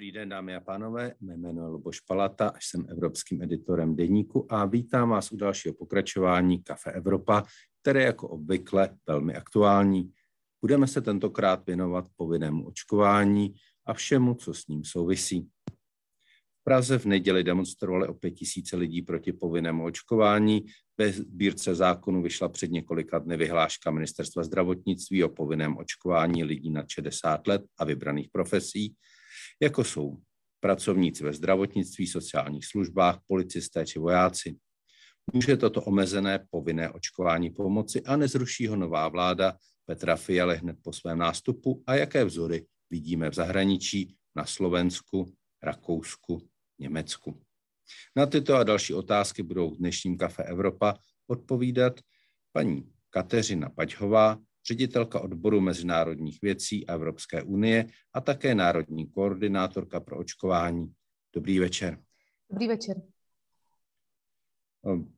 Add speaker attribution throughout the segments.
Speaker 1: Dobrý den, dámy a pánové. Mé jméno je Luboš Palata, jsem evropským editorem Deníku a vítám vás u dalšího pokračování Kafe Evropa, které je jako obvykle velmi aktuální. Budeme se tentokrát věnovat povinnému očkování a všemu, co s ním souvisí. V Praze v neděli demonstrovali o pět tisíce lidí proti povinnému očkování. Ve sbírce zákonu vyšla před několika dny vyhláška Ministerstva zdravotnictví o povinném očkování lidí nad 60 let a vybraných profesí, jako jsou pracovníci ve zdravotnictví, sociálních službách, policisté či vojáci. Může toto omezené povinné očkování pomoci a nezruší ho nová vláda Petra Fialy hned po svém nástupu a jaké vzory vidíme v zahraničí, na Slovensku, Rakousku, Německu. Na tyto a další otázky budou v dnešním Kafe Evropa odpovídat paní Kateřina Paťhová, ředitelka odboru mezinárodních věcí a Evropské unie a také národní koordinátorka pro očkování. Dobrý večer.
Speaker 2: Dobrý večer.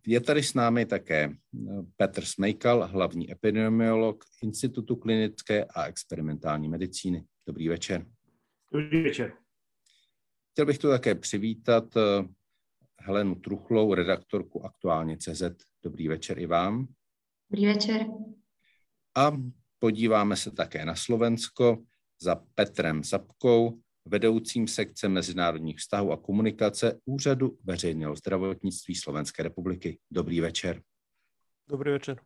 Speaker 1: Je tady s námi také Petr Smejkal, hlavní epidemiolog Institutu klinické a experimentální medicíny. Dobrý večer.
Speaker 3: Dobrý večer.
Speaker 1: Chtěl bych tu také přivítat eh, Helenu Truchlou, redaktorku Aktuálně CZ. Dobrý večer i vám.
Speaker 2: Dobrý večer.
Speaker 1: A podíváme se také na Slovensko za Petrem Zapkou, vedoucím sekce mezinárodních vztahů a komunikace Úřadu veřejného zdravotnictví Slovenské republiky. Dobrý večer.
Speaker 4: Dobrý večer.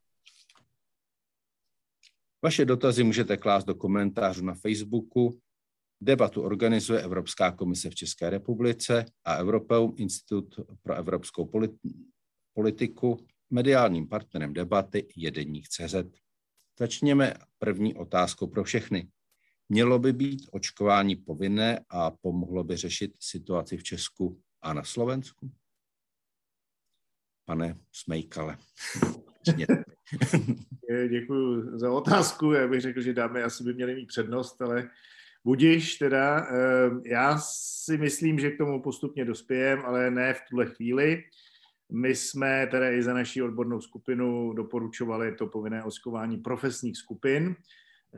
Speaker 1: Vaše dotazy můžete klást do komentářů na Facebooku. Debatu organizuje Evropská komise v České republice a Europeum Institut pro evropskou politiku. Mediálním partnerem debaty je Deník CZ. Začněme první otázkou pro všechny. Mělo by být očkování povinné a pomohlo by řešit situaci v Česku a na Slovensku? Pane Smejkale.
Speaker 3: Děkuji za otázku. Já bych řekl, že dámy asi by měly mít přednost, ale budiš teda. Eh, já si myslím, že k tomu postupně dospějem, ale ne v tuhle chvíli. My jsme teda i za naší odbornou skupinu doporučovali to povinné očkování profesních skupin.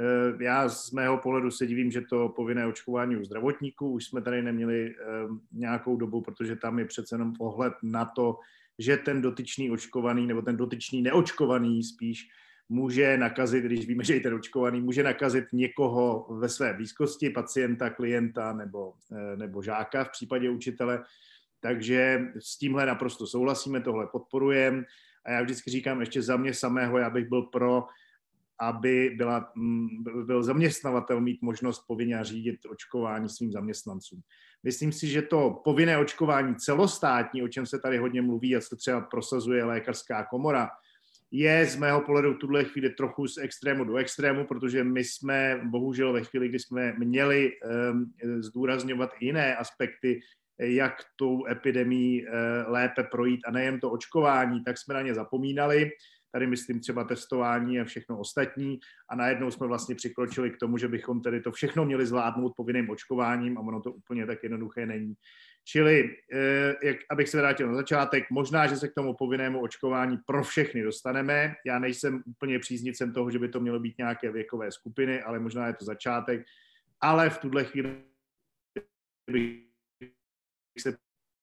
Speaker 3: Eh, já z mého pohledu se divím, že to povinné očkování u zdravotníků už jsme tady neměli eh, nějakou dobu, protože tam je přece jenom pohled na to, že ten dotyčný očkovaný nebo ten dotyčný neočkovaný spíš může nakazit, když víme, že i ten očkovaný může nakazit někoho ve své blízkosti, pacienta, klienta nebo, eh, nebo žáka v případě učitele. Takže s tímhle naprosto souhlasíme, tohle podporujeme. A já vždycky říkám, ještě za mě samého, já bych byl pro, aby byla, mm, byl zaměstnavatel mít možnost povinně řídit očkování svým zaměstnancům. Myslím si, že to povinné očkování celostátní, o čem se tady hodně mluví a co třeba prosazuje lékařská komora, je z mého pohledu v tuhle chvíli trochu z extrému do extrému, protože my jsme bohužel ve chvíli, kdy jsme měli um, zdůrazňovat jiné aspekty jak tou epidemí eh, lépe projít a nejen to očkování, tak jsme na ně zapomínali. Tady myslím třeba testování a všechno ostatní a najednou jsme vlastně přikročili k tomu, že bychom tedy to všechno měli zvládnout povinným očkováním a ono to úplně tak jednoduché není. Čili, eh, jak, abych se vrátil na začátek, možná, že se k tomu povinnému očkování pro všechny dostaneme. Já nejsem úplně příznivcem toho, že by to mělo být nějaké věkové skupiny, ale možná je to začátek. Ale v tuhle chvíli bych se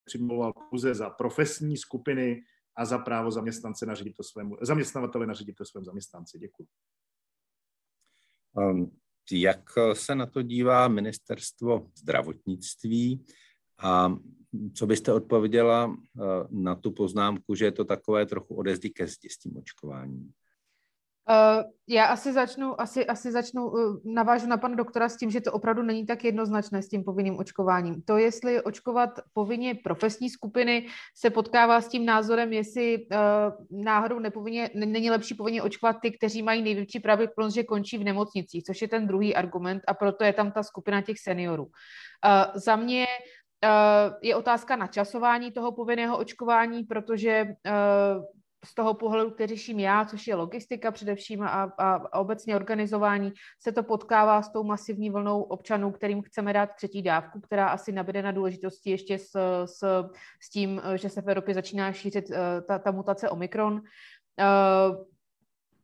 Speaker 3: přimlouval pouze za profesní skupiny a za právo zaměstnance nařídit to svému, zaměstnavatele nařídit to svému zaměstnanci. Děkuji.
Speaker 1: Um, jak se na to dívá ministerstvo zdravotnictví a co byste odpověděla uh, na tu poznámku, že je to takové trochu odezdy ke zdi s tím očkováním?
Speaker 2: Uh, já asi začnu, asi, asi začnu, uh, navážu na pana doktora s tím, že to opravdu není tak jednoznačné s tím povinným očkováním. To, jestli očkovat povinně profesní skupiny, se potkává s tím názorem, jestli uh, náhodou nepovinně, není lepší povinně očkovat ty, kteří mají největší pravděpodobnost, že končí v nemocnicích, což je ten druhý argument a proto je tam ta skupina těch seniorů. Za mě je otázka na časování toho povinného očkování, protože z toho pohledu, který řeším já, což je logistika především a, a, obecně organizování, se to potkává s tou masivní vlnou občanů, kterým chceme dát třetí dávku, která asi nabide na důležitosti ještě s, s, s tím, že se v Evropě začíná šířit uh, ta, ta mutace Omikron. Uh,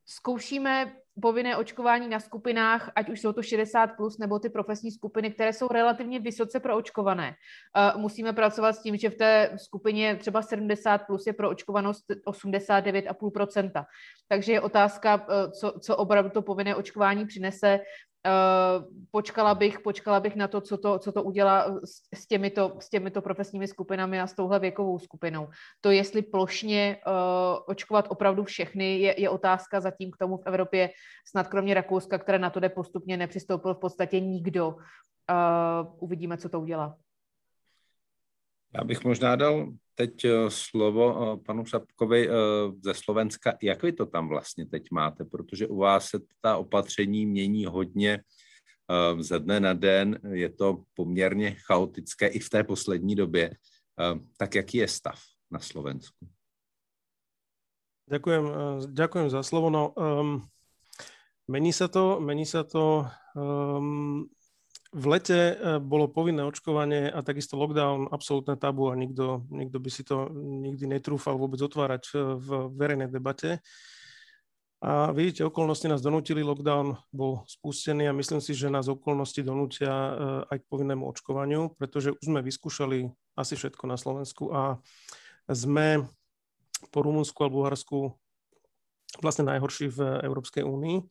Speaker 2: zkoušíme povinné očkování na skupinách, ať už jsou to 60 plus nebo ty profesní skupiny, které jsou relativně vysoce proočkované. Uh, musíme pracovat s tím, že v té skupině třeba 70 plus je proočkovanost 89,5%. Takže je otázka, uh, co, co opravdu to povinné očkování přinese. Uh, počkala bych, počkala bych na to, co to, co to udělá s, s, těmito, s těmito profesními skupinami a s touhle věkovou skupinou. To, jestli plošně uh, očkovat opravdu všechny, je, je otázka zatím k tomu v Evropě, snad kromě Rakouska, které na to jde postupně, nepřistoupil v podstatě nikdo. Uh, uvidíme, co to udělá.
Speaker 1: Já bych možná dal teď slovo panu Šapkovi ze Slovenska. Jak vy to tam vlastně teď máte? Protože u vás se ta opatření mění hodně ze dne na den. Je to poměrně chaotické i v té poslední době. Tak jaký je stav na Slovensku?
Speaker 4: Ďakujem, ďakujem za slovo. No, um, mení sa to, mení sa to um, v lete eh, bolo povinné očkovanie a takisto lockdown absolútne tabu a nikto, nikto by si to nikdy netrúfal vôbec otvárať eh, v verejnej debate. A vidíte, okolnosti nás donútili, lockdown bol spustený a myslím si, že nás okolnosti donútia eh, aj k povinnému očkovaniu, pretože už sme vyskúšali asi všetko na Slovensku a sme po Rumunsku a Bulharsku vlastne najhorší v Európskej únii.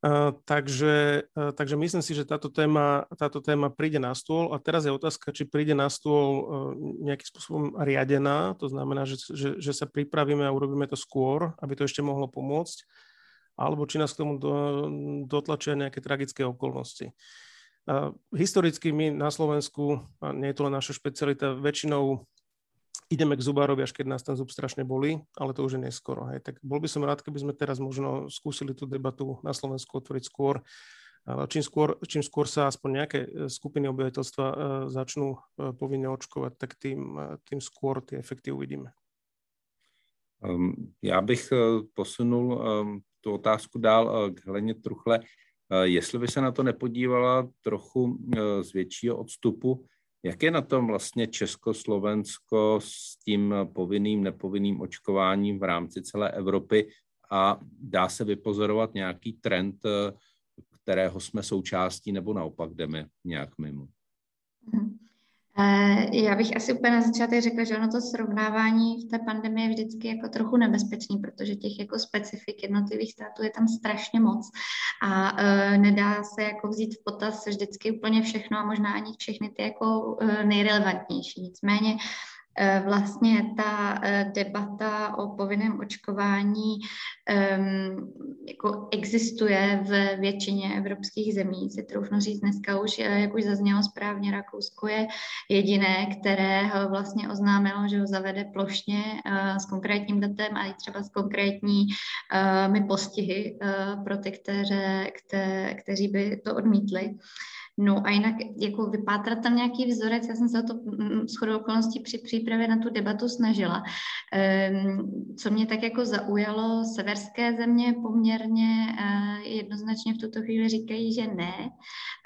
Speaker 4: Uh, takže, uh, takže myslím si, že táto téma, táto téma príde na stôl a teraz je otázka, či príde na stôl uh, nejakým spôsobom riadená, to znamená, že, že, že sa pripravíme a urobíme to skôr, aby to ešte mohlo pomôcť, alebo či nás k tomu do, dotlačia nejaké tragické okolnosti. Historicky my na Slovensku, a nie je to len naša špecialita, väčšinou ideme k zubárovi, až keď nás ten zub strašne bolí, ale to už je neskoro. Hej. Tak bol by som rád, keby sme teraz možno skúsili tú debatu na Slovensku otvoriť skôr. Čím skôr, čím skôr sa aspoň nejaké e, skupiny obyvateľstva e, začnú e, povinne očkovať, tak tým, tým skôr ty efekty uvidíme.
Speaker 1: Um, já bych posunul um, tu otázku dál k Hleně Truchle. Jestli by se na to nepodívala trochu z většího odstupu, jak je na tom vlastně Československo s tím povinným, nepovinným očkováním v rámci celé Evropy a dá se vypozorovat nějaký trend, kterého jsme součástí, nebo naopak jdeme nějak mimo?
Speaker 5: Mm-hmm. Já bych asi úplně na začátek řekla, že ono to srovnávání v té pandemii je vždycky jako trochu nebezpečný, protože těch jako specifik jednotlivých států je tam strašně moc a uh, nedá se jako vzít v potaz vždycky úplně všechno a možná ani všechny ty jako uh, nejrelevantnější. Nicméně vlastně ta eh, debata o povinném očkování um, jako existuje v většině evropských zemí. Si troufnu říct dneska už, eh, jak už zaznělo správně, Rakousko je jediné, které vlastně oznámilo, že ho zavede plošně uh, s konkrétním datem a i třeba s konkrétními uh, postihy uh, pro ty, kte, kteří by to odmítli. No a jinak jako vypátrat tam nějaký vzorec, já jsem se o to mm, s chodou okolností při přípravě na tu debatu snažila. Ehm, co mě tak jako zaujalo, severské země poměrně eh, jednoznačně v tuto chvíli říkají, že ne.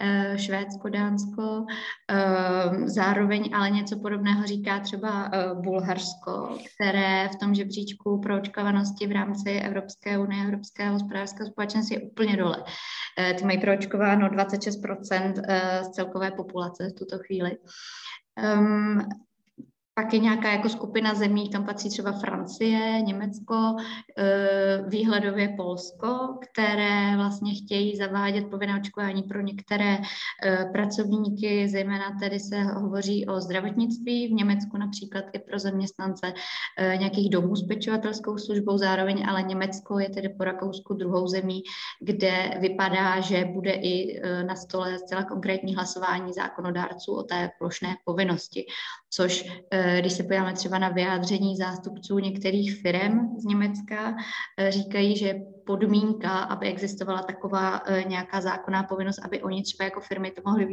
Speaker 5: Eh, Švédsko, Dánsko, ehm, zároveň ale něco podobného říká třeba eh, Bulharsko, které v tom žebříčku pro očkovanosti v rámci Evropské unie, Evropského hospodářského společenství je úplně dole. Ty mají proočkováno 26% z celkové populace v tuto chvíli. Um, pak je nějaká jako skupina zemí, tam patří třeba Francie, Německo, eh, výhledově Polsko, které vlastně chtějí zavádět povinné očkování pro některé eh, pracovníky, zejména tedy se hovoří o zdravotnictví, v Německu například i pro zaměstnance eh, nějakých domů s pečovatelskou službou, zároveň ale Německo je tedy po Rakousku druhou zemí, kde vypadá, že bude i na stole zcela konkrétní hlasování zákonodárců o té plošné povinnosti, což Eh, když se podíváme třeba na vyjádření zástupců některých firm z Německa, eh, říkají, že podmínka, aby existovala taková eh, nějaká zákonná povinnost, aby oni třeba jako firmy to mohly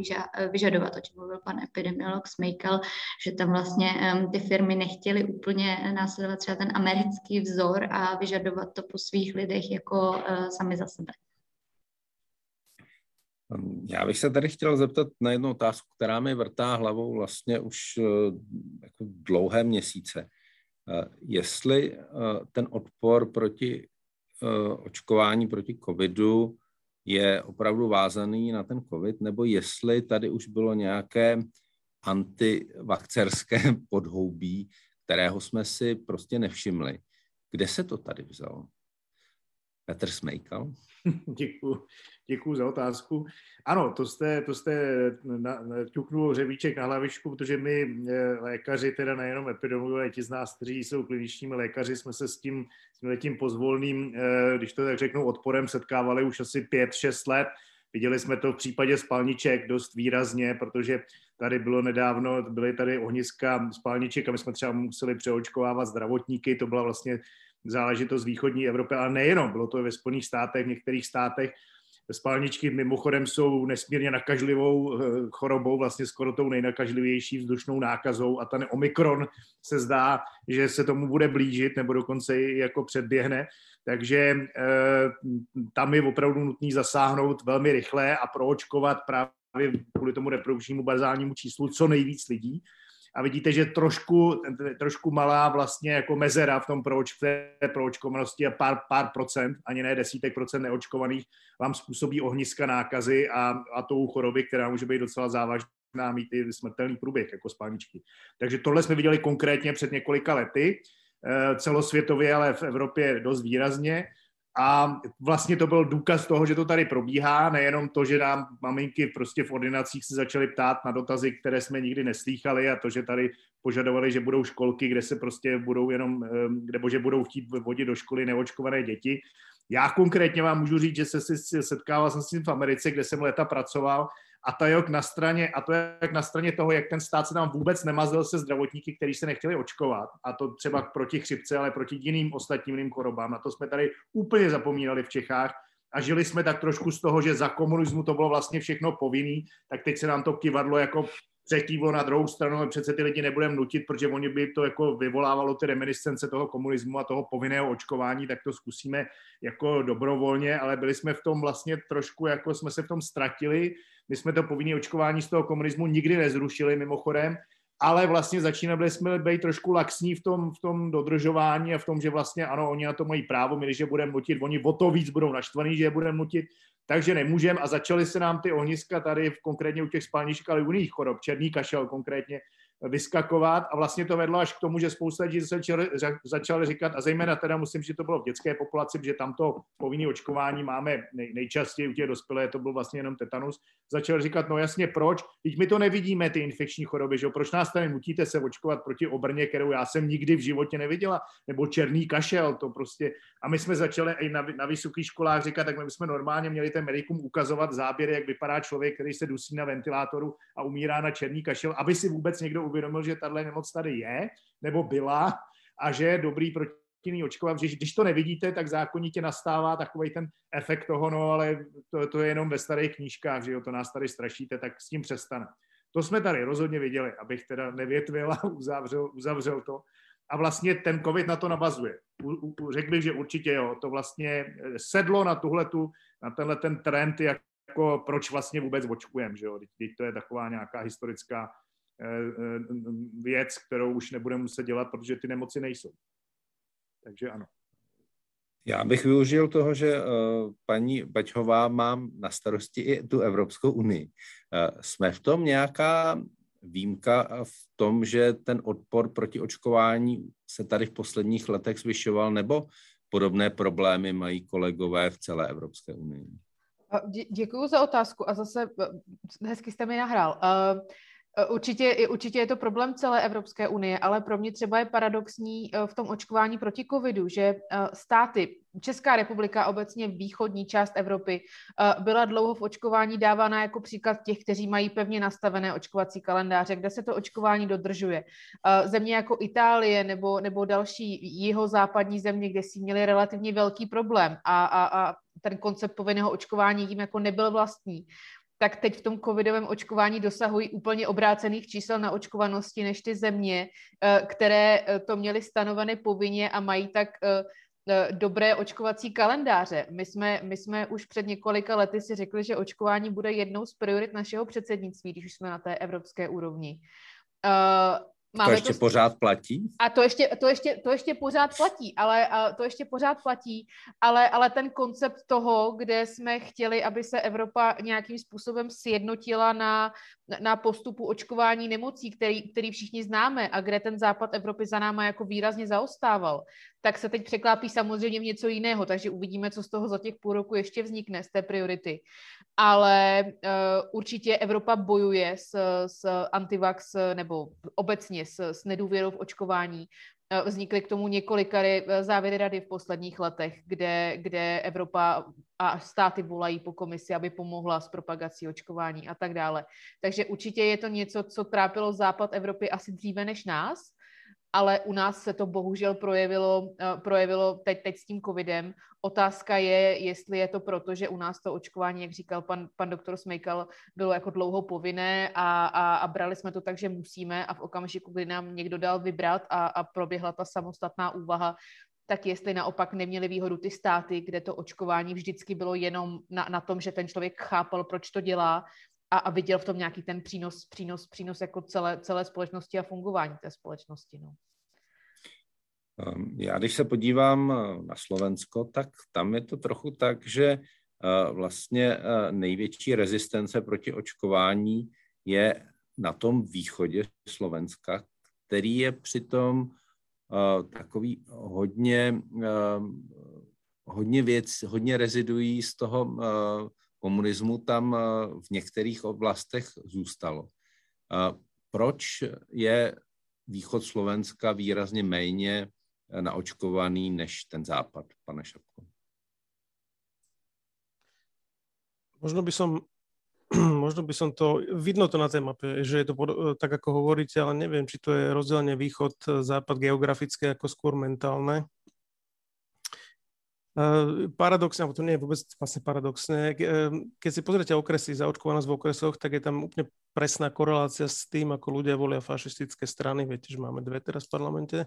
Speaker 5: vyžadovat, o čem mluvil pan epidemiolog Smejkal, že tam vlastně ty firmy nechtěly úplně následovat třeba ten americký vzor a vyžadovat to po svých lidech jako sami za sebe.
Speaker 1: Já bych se tady chtěl zeptat na jednu otázku, která mi vrtá hlavou vlastně už eh, jako dlouhé měsíce. Eh, jestli eh, ten odpor proti očkování proti covidu je opravdu vázaný na ten covid, nebo jestli tady už bylo nějaké antivakcerské podhoubí, kterého jsme si prostě nevšimli. Kde se to tady vzalo? Petr Smejkal?
Speaker 3: Děkuji. Děkuji za otázku. Ano, to jste, to jste ťuknul řebíček na hlavičku, protože my eh, lékaři, teda nejenom epidemiologové, ti z nás, kteří jsou kliničními lékaři, jsme se s tím, s tím pozvolným, eh, když to tak řeknu, odporem setkávali už asi 5-6 let. Viděli jsme to v případě spalniček dost výrazně, protože tady bylo nedávno, byly tady ohniska spalniček a my jsme třeba museli přeočkovávat zdravotníky, to byla vlastně záležitost východní Evropy, ale nejenom, bylo to ve Spojených státech, v některých státech, Spalničky mimochodem jsou nesmírně nakažlivou eh, chorobou, vlastně skoro tou nejnakažlivější vzdušnou nákazou a ten Omikron se zdá, že se tomu bude blížit nebo dokonce i jako předběhne. Takže e, tam je opravdu nutný zasáhnout velmi rychle a proočkovat právě kvůli tomu reprodukčnímu bazálnímu číslu co nejvíc lidí a vidíte, že trošku, trošku malá vlastně jako mezera v tom prooč, v té proočkovanosti a pár, pár procent, ani ne desítek procent neočkovaných, vám způsobí ohniska nákazy a, a tou choroby, která může být docela závažná, mít i smrtelný průběh jako spalničky. Takže tohle jsme viděli konkrétně před několika lety, eh, celosvětově, ale v Evropě dost výrazně. A vlastně to byl důkaz toho, že to tady probíhá, nejenom to, že nám maminky prostě v ordinacích se začaly ptát na dotazy, které jsme nikdy neslýchali a to, že tady požadovali, že budou školky, kde se prostě budou jenom, nebo že budou chtít vodit do školy neočkované děti. Já konkrétně vám můžu říct, že se setkával jsem s tím v Americe, kde jsem leta pracoval a to jak na straně, a to jak na straně toho, jak ten stát se tam vůbec nemazil se zdravotníky, kteří se nechtěli očkovat, a to třeba proti chřipce, ale proti jiným ostatním jiným chorobám. Na to jsme tady úplně zapomínali v Čechách a žili jsme tak trošku z toho, že za komunismu to bylo vlastně všechno povinný, tak teď se nám to kivadlo jako překývlo na druhou stranu, přece ty lidi nebudeme nutit, protože oni by to jako vyvolávalo ty reminiscence toho komunismu a toho povinného očkování, tak to zkusíme jako dobrovolně, ale byli jsme v tom vlastně trošku, jako jsme se v tom ztratili, my jsme to povinné očkování z toho komunismu nikdy nezrušili mimochodem, ale vlastně začínali jsme být trošku laxní v tom, v tom dodržování a v tom, že vlastně ano, oni na to mají právo, my, že budeme nutit, oni o to víc budou naštvaní, že je budeme nutit, takže nemůžeme. A začaly se nám ty ohniska tady v, konkrétně u těch spalniček, ale u jiných chorob, černý kašel konkrétně, vyskakovat a vlastně to vedlo až k tomu, že spousta lidí začali, říkat, a zejména teda musím, že to bylo v dětské populaci, že tam to povinné očkování máme nej, nejčastěji u těch dospělé, to byl vlastně jenom tetanus, začali říkat, no jasně, proč? Teď my to nevidíme, ty infekční choroby, že jo? proč nás tady nutíte se očkovat proti obrně, kterou já jsem nikdy v životě neviděla, nebo černý kašel, to prostě. A my jsme začali i na, na vysokých školách říkat, tak my jsme normálně měli ten medikům ukazovat záběry, jak vypadá člověk, který se dusí na ventilátoru a umírá na černý kašel, aby si vůbec někdo uvědomil, že tahle nemoc tady je, nebo byla, a že je dobrý proti ní očkovat, že když to nevidíte, tak zákonitě nastává takový ten efekt toho, no ale to, to je jenom ve starých knížkách, že jo, to nás tady strašíte, tak s tím přestane. To jsme tady rozhodně viděli, abych teda nevětvil a uzavřel, uzavřel to. A vlastně ten COVID na to navazuje. U, u, řekl bych, že určitě jo, to vlastně sedlo na tuhletu, na tenhle ten trend, jako proč vlastně vůbec očkujeme, že jo, teď to je taková nějaká historická Eh, eh, věc, kterou už nebudeme muset dělat, protože ty nemoci nejsou. Takže ano.
Speaker 1: Já bych využil toho, že uh, paní Baťhová má na starosti i tu Evropskou unii. Jsme v tom nějaká výjimka v tom, že ten odpor proti očkování se tady v posledních letech zvyšoval, nebo podobné problémy mají kolegové v celé Evropské unii?
Speaker 2: Děkuji za otázku a zase hezky jste mi nahrál. Uh, Eh, určitě, určitě je to problém celé Evropské unie, ale pro mě třeba je paradoxní eh, v tom očkování proti covidu, že eh, státy, Česká republika, obecně východní část Evropy, byla dlouho v očkování dávána jako příklad těch, kteří mají pevně nastavené očkovací kalendáře, kde se to očkování dodržuje. Země jako Itálie nebo, nebo další jihozápadní země, kde si měli relativně velký problém a, a, a ten koncept povinného očkování jim jako nebyl vlastní, tak teď v tom covidovém očkování dosahují úplně obrácených čísel na očkovanosti než ty země, eh, které eh, to měly stanovené povinně a mají tak eh, dobré očkovací kalendáře. My jsme, my jsme už před několika lety si řekli, že očkování bude jednou z priorit našeho předsednictví, když už jsme na té evropské úrovni.
Speaker 1: Máme to ještě to... pořád platí?
Speaker 2: A to ještě, to ještě, to ještě pořád platí, ale a to ještě pořád platí, ale, ale ten koncept toho, kde jsme chtěli, aby se Evropa nějakým způsobem sjednotila na, na postupu očkování nemocí, který, který všichni známe a kde ten západ Evropy za náma jako výrazně zaostával, tak se teď překlápí samozřejmě v něco jiného, takže uvidíme, co z toho za těch půl roku ještě vznikne z té priority. Ale uh, určitě Evropa bojuje s, s antivax nebo obecně s, s nedůvěrou v očkování. Uh, vznikly k tomu několika závěry rady v posledních letech, kde, kde Evropa a státy volají po komisi, aby pomohla s propagací očkování a tak dále. Takže určitě je to něco, co trápilo západ Evropy asi dříve než nás ale u nás se to bohužel projevilo, eh, projevilo teď, teď s tím covidem. Otázka je, jestli je to proto, že u nás to očkování, jak říkal pan, pan doktor Smejkal, bylo jako dlouho povinné a, a, a brali jsme to tak, že musíme a v okamžiku, kdy nám někdo dal vybrat a, a proběhla ta samostatná úvaha, tak jestli naopak neměli výhodu ty státy, kde to očkování vždycky bylo jenom na, na tom, že ten člověk chápal, proč to dělá a, a viděl v tom nějaký ten přínos, přínos, přínos jako celé, celé společnosti a fungování té společnosti. No.
Speaker 1: Ehm, já když se podívám eh, na Slovensko, tak tam je to trochu tak, že eh, vlastně eh, největší rezistence proti očkování je na tom východě Slovenska, který je přitom takový hodně, ehm, hodně věc, hodně rezidují z toho komunismu tam v některých oblastech zůstalo. Proč je východ Slovenska výrazně méně naočkovaný než ten západ, pane Šapko?
Speaker 4: Možno by som možno by som to, vidno to na té mape, že je to pod, tak, ako hovoríte, ale neviem, či to je rozdielne východ, západ geografické, ako skôr mentálne. Uh, paradoxne, alebo to nie je vôbec vlastne paradoxné, keď si pozriete okresy, zaočkovanosť v okresoch, tak je tam úplne presná korelácia s tým, ako ľudia volia fašistické strany. Viete, že máme dve teraz v parlamente.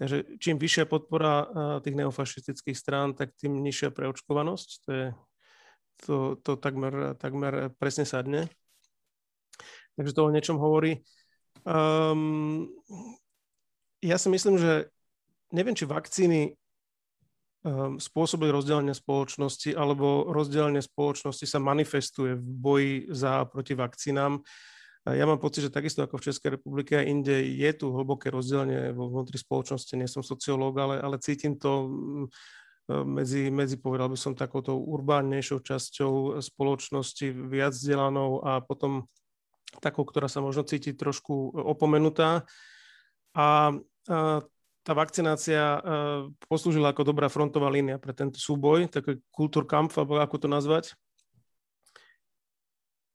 Speaker 4: Takže čím vyššia podpora uh, tých neofašistických strán, tak tým nižšia preočkovanosť. To, je, to, to takmer, takmer presne sadne. Takže to o niečom hovorí. Um, ja si myslím, že neviem, či vakcíny um, spôsobili rozdelenie spoločnosti alebo rozdelenie spoločnosti sa manifestuje v boji za proti vakcínám. Ja mám pocit, že takisto ako v Českej republike a inde je tu hlboké rozdelenie vo vnútri spoločnosti. Nie som sociológ, ale, ale cítim to mm, medzi, medzi, povedal by som, takouto urbánnejšou časťou spoločnosti, viac vzdelanou a potom takou, ktorá sa možno cíti trošku opomenutá. A, a tá vakcinácia uh, poslúžila ako dobrá frontová línia pre tento súboj, taký kultúrkampf, alebo ako to nazvať.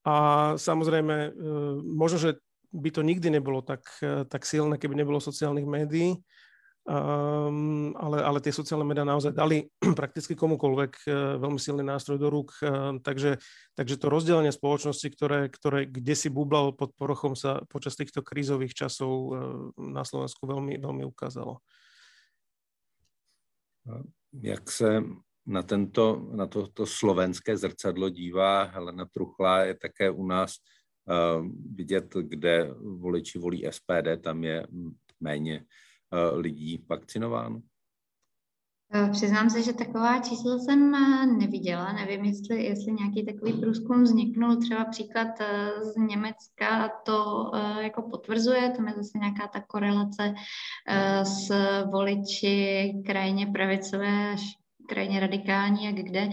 Speaker 4: A samozrejme, uh, možno, že by to nikdy nebolo tak, uh, tak silné, keby nebolo sociálnych médií, Um, ale, ale tie sociálne médiá naozaj dali prakticky komukoľvek uh, veľmi silný nástroj do rúk, uh, takže, takže to rozdelenie spoločnosti, ktoré, ktoré kde si bublalo pod porochom, sa počas týchto krízových časov uh, na Slovensku veľmi, veľmi ukázalo.
Speaker 1: Jak se na, tento, na to, to slovenské zrcadlo dívá Helena Truchla, je také u nás uh, vidět, kde voliči volí SPD, tam je méně Eh, lidí vakcinováno?
Speaker 5: Eh, přiznám se, že taková čísla jsem eh, neviděla. Nevím, jestli, jestli nějaký takový průzkum vzniknul. Třeba příklad z Německa to jako potvrzuje. Tam je zase nějaká ta korelace s voliči krajně pravicové až krajně radikální, jak kde,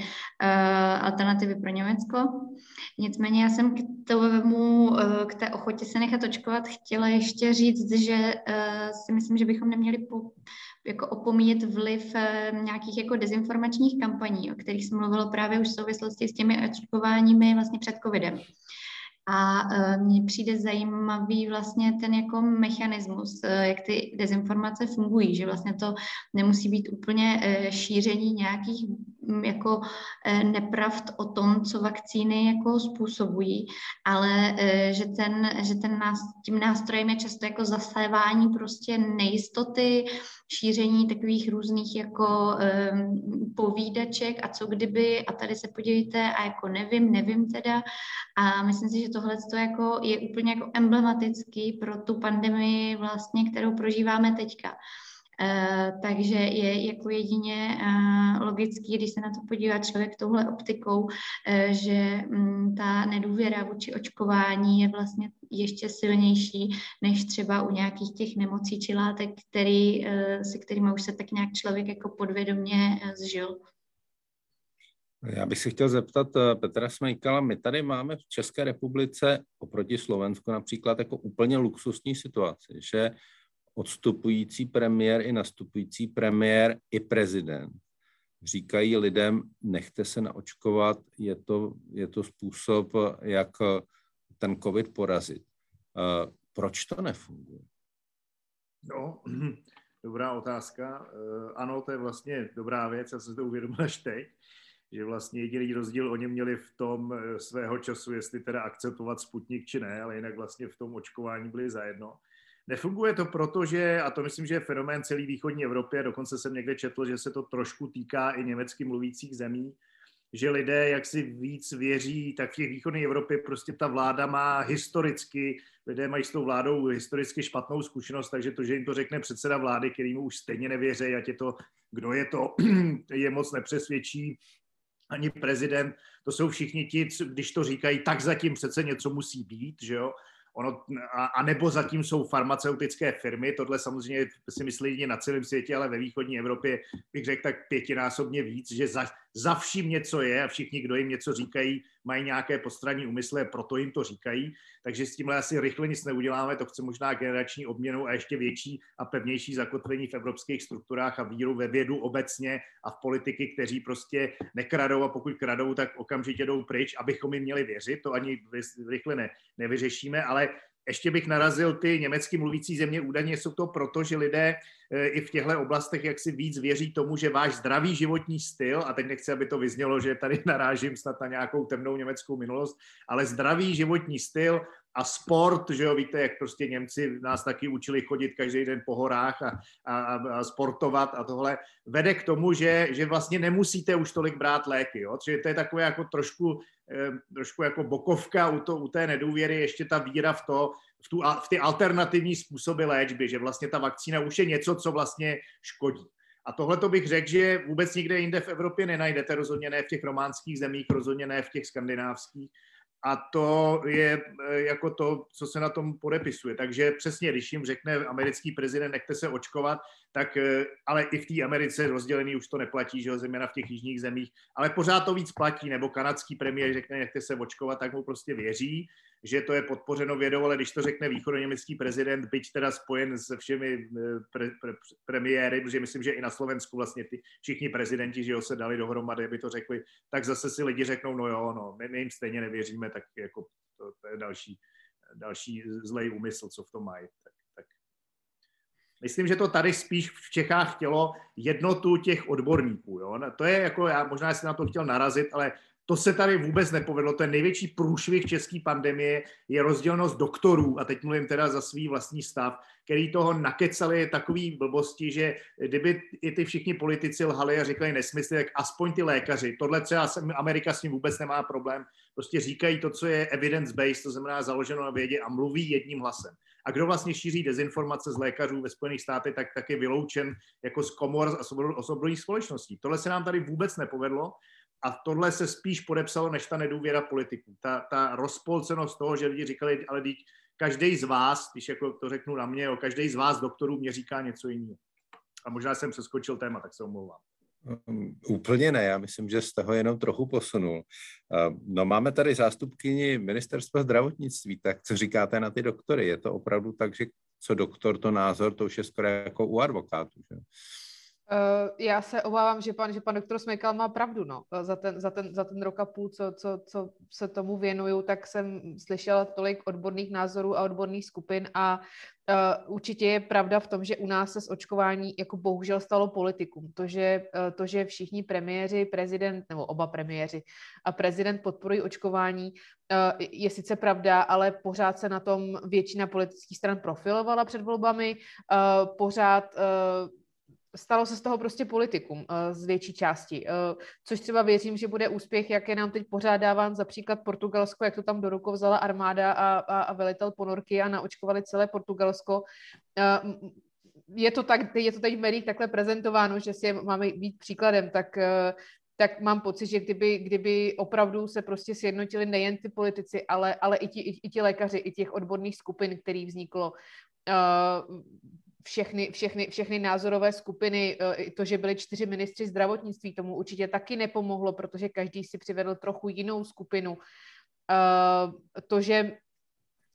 Speaker 5: alternativy pro Německo. Nicméně já jsem k tomu, eh, k té ochotě se nechat očkovat chtěla ještě říct, že eh, si myslím, že bychom neměli po, jako opomíjet vliv nějakých jako dezinformačních kampaní, o kterých jsem mluvila právě už v souvislosti s těmi očkováními vlastně před covidem. A mně přijde zajímavý vlastně ten jako mechanismus, jak ty dezinformace fungují, že vlastně to nemusí být úplně šíření nějakých jako eh, nepravd o tom, co vakcíny jako způsobují, ale eh, že ten, že ten nás, tím nástrojem je často jako zasévání prostě nejistoty, šíření takových různých jako um, povídaček a co kdyby a tady se podívejte a jako nevím, nevím teda a myslím si, že tohle jako je úplně jako emblematický pro tu pandemii vlastně, kterou prožíváme teďka. Uh, takže je jako jedině uh, logický, když se na to podívá člověk touhle optikou, uh, že um, ta nedůvěra vůči očkování je vlastně ještě silnější než třeba u nějakých těch nemocí či látek, který, se kterými už se tak nějak člověk jako podvědomě zžil.
Speaker 1: Já bych se chtěl zeptat Petra Smejkala, my tady máme v České republice oproti Slovensku například jako úplně luxusní situaci, že odstupující premiér i nastupující premiér i prezident říkají lidem, nechte se naočkovat, je to, je to způsob, jak ten covid porazit. Eh, proč to nefunguje?
Speaker 3: No, dobrá otázka. Eh, ano, to je vlastně dobrá věc, já jsem to uvědomil až teď, že vlastně jediný rozdíl oni měli v tom eh, svého času, jestli teda akceptovat Sputnik či ne, ale jinak vlastně v tom očkování byli zajedno. Nefunguje to proto, že, a to myslím, že je fenomén celé východní Evropě, dokonce jsem někde četl, že se to trošku týká i německy mluvících zemí, že lidé jak si víc věří, tak v těch východní Evropě prostě ta vláda má historicky, lidé mají s tou vládou historicky špatnou zkušenost, takže to, že jim to řekne předseda vlády, kterýmu už stejně nevěří, ať je to, kdo je to, je moc nepřesvědčí, ani prezident, to jsou všichni ti, když to říkají, tak zatím přece něco musí být, že jo, Ono, a, a nebo zatím jsou farmaceutické firmy, tohle samozřejmě si myslí na celém světě, ale ve východní Evropě bych řekl tak pětinásobně víc, že za, za vším něco je a všichni, kdo jim něco říkají, mají nějaké postranní úmysly, proto jim to říkají. Takže s tímhle asi rychle nic neuděláme, to chce možná generační obměnu a ještě větší a pevnější zakotvení v evropských strukturách a víru ve vědu obecně a v politiky, kteří prostě nekradou a pokud kradou, tak okamžitě jdou pryč, abychom jim měli věřit. To ani rychle ne, nevyřešíme, ale ještě bych narazil ty německy mluvící země, údajně jsou to proto, že lidé e, i v těchto oblastech jak si víc věří tomu, že váš zdravý životní styl, a teď nechci, aby to vyznělo, že tady narážím snad na nějakou temnou německou minulost, ale zdravý životní styl a sport, že jo, víte, jak prostě Němci nás taky učili chodit každý den po horách a, a, a sportovat a tohle, vede k tomu, že, že vlastně nemusíte už tolik brát léky, jo, Čili to je takové jako trošku, eh, trošku jako bokovka u, to, u té nedůvěry, ještě ta víra v to, v, tu, v ty alternativní způsoby léčby, že vlastně ta vakcína už je něco, co vlastně škodí. A tohle to bych řekl, že vůbec nikde jinde v Evropě nenajdete, rozhodně ne v těch románských zemích, rozhodně ne v těch skandinávských a to je e, jako to, co se na tom podepisuje. Takže přesně, když jim řekne americký prezident, nechte se očkovat, tak e, ale i v té Americe rozdělený už to neplatí, že jo, zejména v těch jižních zemích, ale pořád to víc platí, nebo kanadský premiér řekne, nechte se očkovat, tak mu prostě věří že to je podpořeno vědou, ale když to řekne východoněmecký prezident, byť teda spojen se všemi eh, pre, pre, premiéry, protože myslím, že i na Slovensku vlastně ty všichni prezidenti, že jo, se dali dohromady, aby to řekli, tak zase si lidi řeknou, no jo, no, my, my jim stejně nevěříme, tak jako to, to je další, další zlej úmysl, co v tom mají. Tak, tak. Myslím, že to tady spíš v Čechách chtělo jednotu těch odborníků. Jo? To je jako, já možná jsem na to chtěl narazit, ale to se tady vůbec nepovedlo. Ten největší průšvih české pandemie je rozdělnost doktorů, a teď mluvím teda za svý vlastní stav, který toho nakecali takový blbosti, že kdyby i ty všichni politici lhali a říkali nesmysly, tak aspoň ty lékaři, tohle třeba Amerika s ním vůbec nemá problém, prostě říkají to, co je evidence-based, to znamená založeno na vědě a mluví jedním hlasem. A kdo vlastně šíří dezinformace z lékařů ve Spojených státech, tak, tak je vyloučen jako z komor a osobních společností. Tohle se nám tady vůbec nepovedlo a tohle se spíš podepsalo než ta nedůvěra politiků. Ta, ta rozpolcenost toho, že lidi říkali, ale teď každý z vás, když jako to řeknu na mě, každý z vás doktorů mě říká něco jiného. A možná jsem přeskočil téma, tak se omlouvám.
Speaker 1: Um, úplně ne, já myslím, že z toho jenom trochu posunul. Uh, no máme tady zástupkyni ministerstva zdravotnictví, tak co říkáte na ty doktory? Je to opravdu tak, že co doktor, to názor, to už je skoro jako u advokátů, že?
Speaker 2: Uh, já se obávám, že pan, že pan doktor Smekal má pravdu. No. Za, ten, za, ten, za ten rok a půl, co, co, co se tomu věnuju, tak jsem slyšela tolik odborných názorů a odborných skupin a uh, určitě je pravda v tom, že u nás se z očkování jako bohužel stalo politikum. To, že, uh, to, že všichni premiéři, prezident, nebo oba premiéři a prezident podporují očkování, uh, je sice pravda, ale pořád se na tom většina politických stran profilovala před volbami, uh, pořád uh, stalo se z toho prostě politikum uh, z větší části, uh, což třeba věřím, že bude úspěch, jak je nám teď pořád dáván za příklad Portugalsko, jak to tam do rukou vzala armáda a, a, a velitel ponorky a naočkovali celé Portugalsko. Uh, je to, tak, je to teď v médiích takhle prezentováno, že si máme být příkladem, tak, tak mám pocit, že kdyby, kdyby opravdu se prostě sjednotili nejen ty politici, ale, ale i, ti, i, i ti lékaři, i těch odborných skupin, který vzniklo, uh, všechny, všechny, všechny názorové skupiny, eh, to, že byli čtyři ministři zdravotnictví, tomu určitě taky nepomohlo, protože každý si přivedl trochu jinou skupinu. Eh, to, že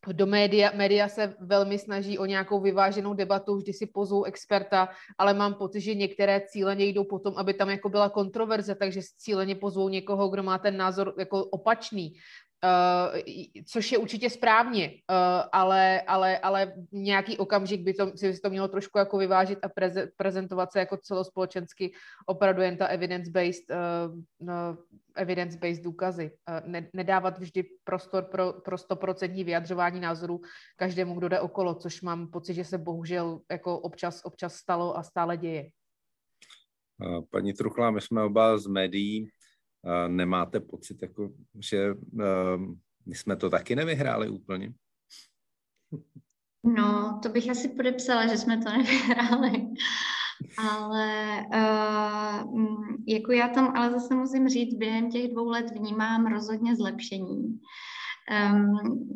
Speaker 2: do média, média se velmi snaží o nějakou vyváženou debatu, vždy si pozvou experta, ale mám pocit, že některé cíleně jdou potom, aby tam jako byla kontroverze, takže cíleně pozvou někoho, kdo má ten názor jako opačný. Uh, což je určitě správně, uh, ale, ale, ale nějaký okamžik by to, si to mělo trošku jako vyvážit a preze, prezentovat se jako celospolečensky opravdu jen ta evidence-based, uh, no, evidence-based důkazy. Ne, nedávat vždy prostor pro, pro 100% vyjadřování názorů každému, kdo jde okolo, což mám pocit, že se bohužel jako občas, občas stalo a stále děje.
Speaker 1: Paní Truchlá, my jsme oba z médií nemáte pocit, jako, že ehm, my jsme to taky nevyhráli úplně?
Speaker 5: No, to bych asi podepsala, že jsme to nevyhráli. Ale uh, jako já tam ale zase musím říct, během těch dvou let vnímám rozhodně zlepšení. Um,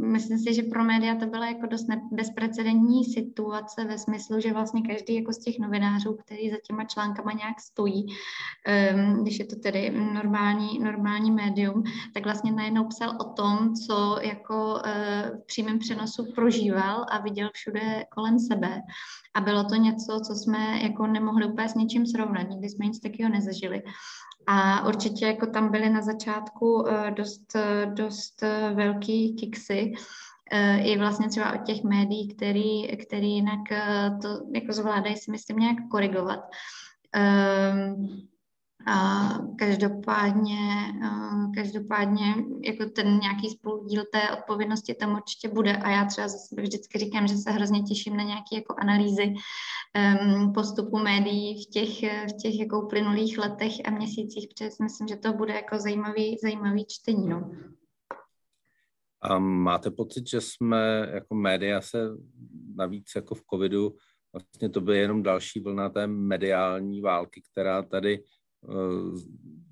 Speaker 5: myslím si, že pro média to byla jako dost bezprecedentní situace ve smyslu, že vlastně každý jako z těch novinářů, který za těma článkama nějak stojí, um, když je to tedy normální, normální médium, tak vlastně najednou psal o tom, co jako uh, v přímém přenosu prožíval a viděl všude kolem sebe. A bylo to něco, co jsme jako nemohli úplně s ničím srovnat, nikdy jsme nic takového nezažili. A určitě jako tam byly na začátku eh, dost, eh, dost eh, velký kiksy, i vlastně třeba od těch médií, který, který jinak to jako zvládají si myslím nějak korigovat. Ehm, a každopádně, každopádně jako ten nějaký spoludíl té odpovědnosti tam určitě bude a já třeba za sebe vždycky říkám, že se hrozně těším na nějaké jako analýzy um, postupu médií v těch, v těch jako uplynulých letech a měsících, protože si myslím, že to bude jako zajímavý, zajímavý čtení. No.
Speaker 1: A máte pocit, že jsme jako média se navíc jako v covidu, vlastně to by jenom další vlna té mediální války, která tady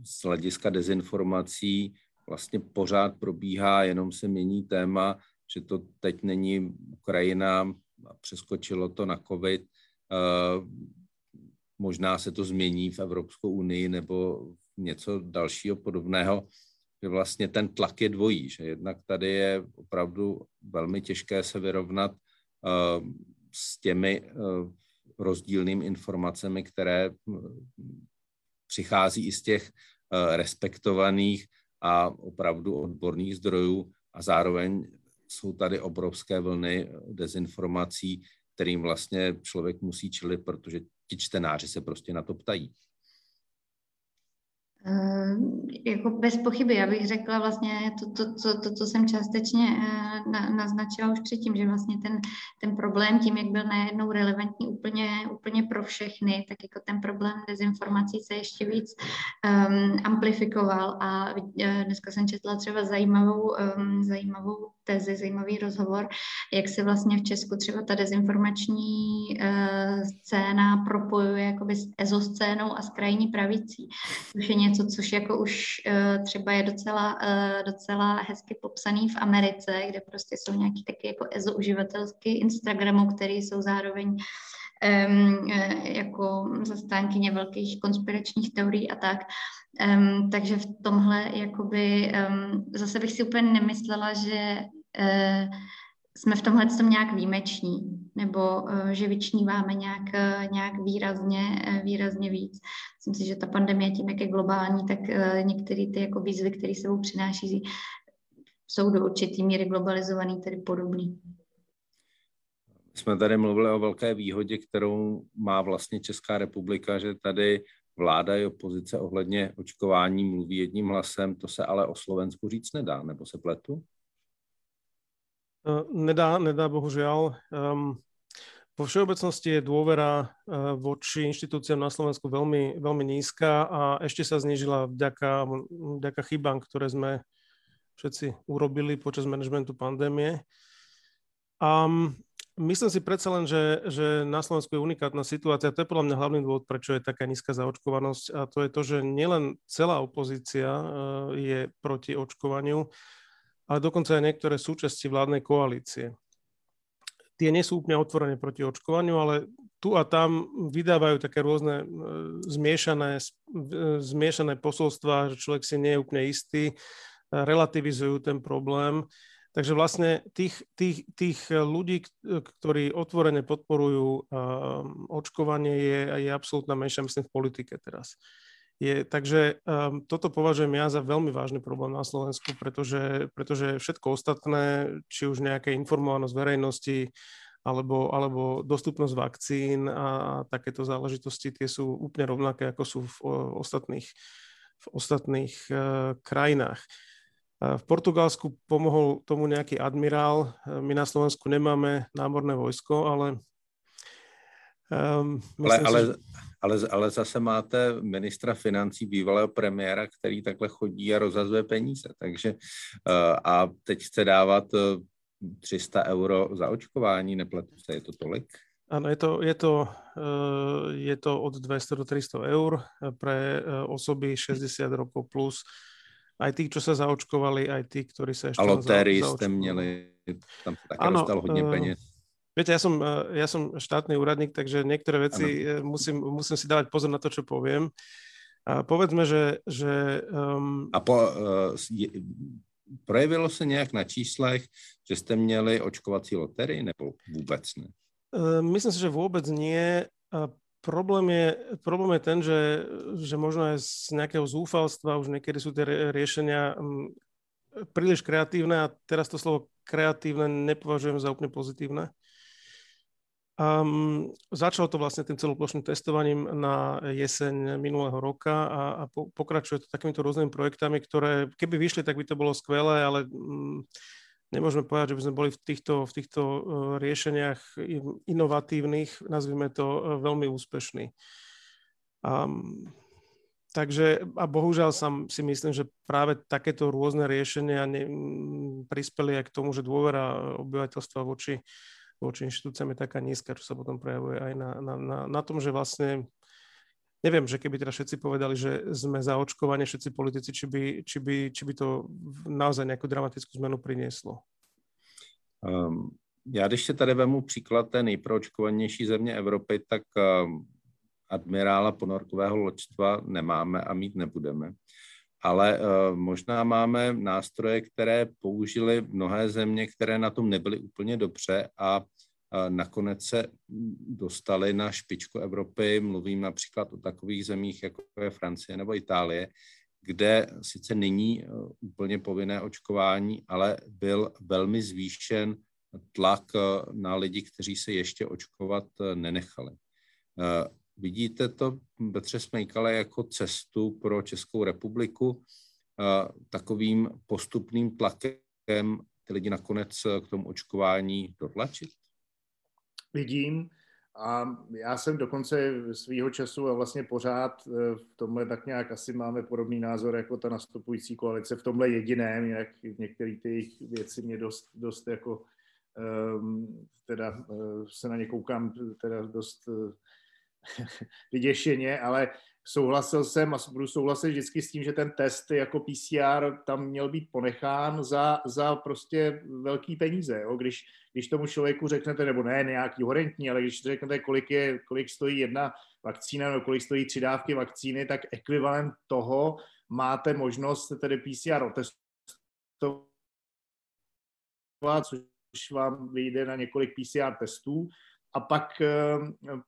Speaker 1: z hlediska dezinformací vlastně pořád probíhá, jenom se mění téma, že to teď není Ukrajina přeskočilo to na COVID. Možná se to změní v Evropskou unii nebo něco dalšího podobného, že vlastně ten tlak je dvojí, že jednak tady je opravdu velmi těžké se vyrovnat s těmi rozdílnými informacemi, které přichází i z těch eh, respektovaných a opravdu odborných zdrojů a zároveň jsou tady obrovské vlny dezinformací, kterým vlastně člověk musí čelit, protože ti čtenáři se prostě na to ptají.
Speaker 5: Uh, jako bez pochyby, já bych řekla vlastně to, to, to, to co jsem částečně uh, na, naznačila už předtím, že vlastně ten, ten problém tím, jak byl najednou relevantní úplně, úplně pro všechny, tak jako ten problém dezinformací se ještě víc um, amplifikoval a uh, dneska jsem četla třeba zajímavou, um, zajímavou tezi, zajímavý rozhovor, jak se vlastně v Česku třeba ta dezinformační uh, scéna propojuje jakoby s ezoscénou a s krajní pravicí, což je něco, což jako už uh, třeba je docela, uh, docela hezky popsaný v Americe, kde prostě jsou nějaký taky jako ezo uživatelsky Instagramu, které jsou zároveň um, jako zastánkyně velkých konspiračních teorií a tak. Um, takže v tomhle jakoby um, zase bych si úplně nemyslela, že jsme v tomhle tom nějak výjimeční, nebo uh, že vyčníváme nějak, uh, nějak výrazně, výrazně víc. Myslím si, že ta pandemie tím, jak je globální, tak některé ty jako výzvy, které sebou přináší, jsou do určitý míry globalizovaný, tedy podobný.
Speaker 1: Jsme tady mluvili o velké výhodě, kterou má vlastně Česká republika, že tady vláda i opozice ohledně očkování mluví jedním hlasem, to se ale o Slovensku říct nedá, nebo se pletu?
Speaker 4: Eh, nedá, nedá bohužiaľ. Um, vo všeobecnosti je dôvera uh, voči inštitúciám na Slovensku veľmi, veľmi nízka a ešte sa znížila vďaka, vďaka chybám, ktoré sme všetci urobili počas manažmentu pandémie. Um, myslím si predsa len, že, že na Slovensku je unikátna situácia. To je podľa mňa hlavný dôvod, prečo je taká nízka zaočkovanosť. A to je to, že nielen celá opozícia uh, je proti očkovaniu, ale dokonca aj niektoré súčasti vládnej koalície. Tie nie sú úplne otvorené proti očkovaniu, ale tu a tam vydávajú také rôzne e, zmiešané, e, zmiešané posolstva, že človek si nie je úplne istý, e, relativizujú ten problém. Takže vlastne tých, tých, tých ľudí, ktorí otvorene podporujú očkovanie, je, je absolútna menšia, myslím, v politike teraz. Je, takže um, toto považujem ja za veľmi vážny problém na Slovensku, pretože, pretože všetko ostatné, či už nejaká informovanosť verejnosti, alebo, alebo dostupnosť vakcín a takéto záležitosti, tie sú úplne rovnaké, ako sú v o, ostatných, v ostatných uh, krajinách. Uh, v Portugalsku pomohol tomu nejaký admirál. Uh, my na Slovensku nemáme námorné vojsko, ale
Speaker 1: Um, ale, ale, že... ale, ale zase máte ministra financí, bývalého premiéra, který takhle chodí a rozhazuje peníze. Takže uh, a teď chce dávat uh, eh, 300 euro za očkování, nepletu se, je to tolik?
Speaker 4: Ano, je to, je, to, uh, je to od 200 do 300 eur pre uh, osoby 60 rokov plus. Aj tí, čo sa zaočkovali, aj tí, ktorí sa ešte...
Speaker 1: A lotérii ste měli, tam také ano, dostal hodně peněz.
Speaker 4: Viete, ja som, eh, ja som štátny úradník, takže niektoré veci ano. Eh, musím, musím si dávať pozor na to, čo poviem. A povedzme, že... že um...
Speaker 1: A po, uh, je, projevilo se nějak na číslech, že jste měli očkovací loterii, nebo vůbec ne?
Speaker 4: Uh, myslím si, že vôbec nie. A problém je, problém je ten, že, že možno aj z nejakého zúfalstva už niekedy sú tie riešenia um, príliš kreatívne a teraz to slovo kreatívne nepovažujem za úplne pozitívne. Um, začalo to vlastne tým celoplošným testovaním na jeseň minulého roka a, a po, pokračuje to takýmito rôznymi projektami, ktoré keby vyšli, tak by to bolo skvelé, ale um, nemôžeme povedať, že by sme boli v týchto, v týchto uh, riešeniach inovatívnych, nazvime to, uh, veľmi úspešní. Um, takže a bohužiaľ sam si myslím, že práve takéto rôzne riešenia ne, prispeli aj k tomu, že dôvera obyvateľstva voči voči inštitúciám je taká nízka, čo sa potom prejavuje aj na, na, na, na tom, že vlastne neviem, že keby teda všetci povedali, že sme za očkovanie, všetci politici, či by, či by, či by to naozaj nejakú dramatickú zmenu prinieslo.
Speaker 1: Um, já když se tady vemu příklad té nejproočkovanější země Evropy, tak um, admirála ponorkového loďstva nemáme a mít nebudeme ale uh, možná máme nástroje, které použily mnohé země, které na tom nebyly úplně dobře a uh, nakonec se dostali na špičku Evropy. Mluvím například o takových zemích, jako je Francie nebo Itálie, kde sice není uh, úplně povinné očkování, ale byl velmi zvýšen tlak na lidi, kteří se ještě očkovat nenechali. Vidíte to, Petře Smejkale, jako cestu pro Českou republiku takovým postupným tlakem ty lidi nakonec k tomu očkování dotlačit?
Speaker 3: Vidím. A já jsem dokonce svýho času a vlastně pořád e, v tomhle tak nějak asi máme podobný názor jako ta nastupující koalice v tomhle jediném, jak některé ty věci mě dost, dost jako um, teda se na ně koukám teda dost vyděšeně, ale souhlasil jsem a budu souhlasit vždycky s tím, že ten test jako PCR tam měl být ponechán za, za prostě velký peníze. Jo? Když, když tomu člověku řeknete, nebo ne nějaký horentní, ale když řeknete, kolik, je, kolik stojí jedna vakcína nebo kolik stojí tři dávky vakcíny, tak ekvivalent toho máte možnost tedy PCR otestovat, což vám vyjde na několik PCR testů a pak, eh,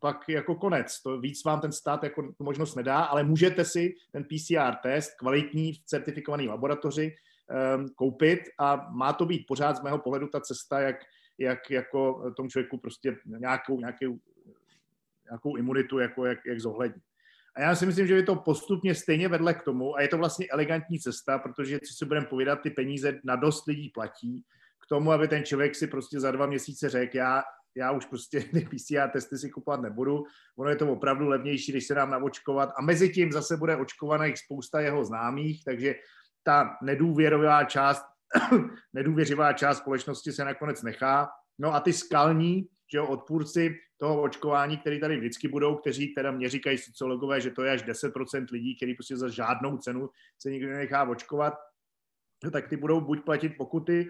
Speaker 3: pak jako konec. To víc vám ten stát jako tu možnost nedá, ale můžete si ten PCR test kvalitní v certifikované laboratoři um, koupit a má to být pořád z mého pohledu ta cesta, jak, jak jako tomu člověku prostě nějakou, nějakou, nějakou imunitu jako jak, jak zohlednit. A já si myslím, že je to postupně stejně vedle k tomu a je to vlastně elegantní cesta, protože, co si budeme povídat, ty peníze na dost lidí platí k tomu, aby ten člověk si prostě za dva měsíce řekl, já, já už prostě PCR testy si kupovat nebudu, ono je to opravdu levnější, když se nám naočkovat a mezi tím zase bude očkovaných spousta jeho známých, takže ta nedůvěrová část, nedůvěřivá část společnosti se nakonec nechá. No a ty skalní, že jo, odpůrci toho očkování, který tady vždycky budou, kteří teda mě říkají sociologové, že to je až 10% lidí, který prostě za žádnou cenu se nikdo nenechá očkovat, no, tak ty budou buď platit pokuty,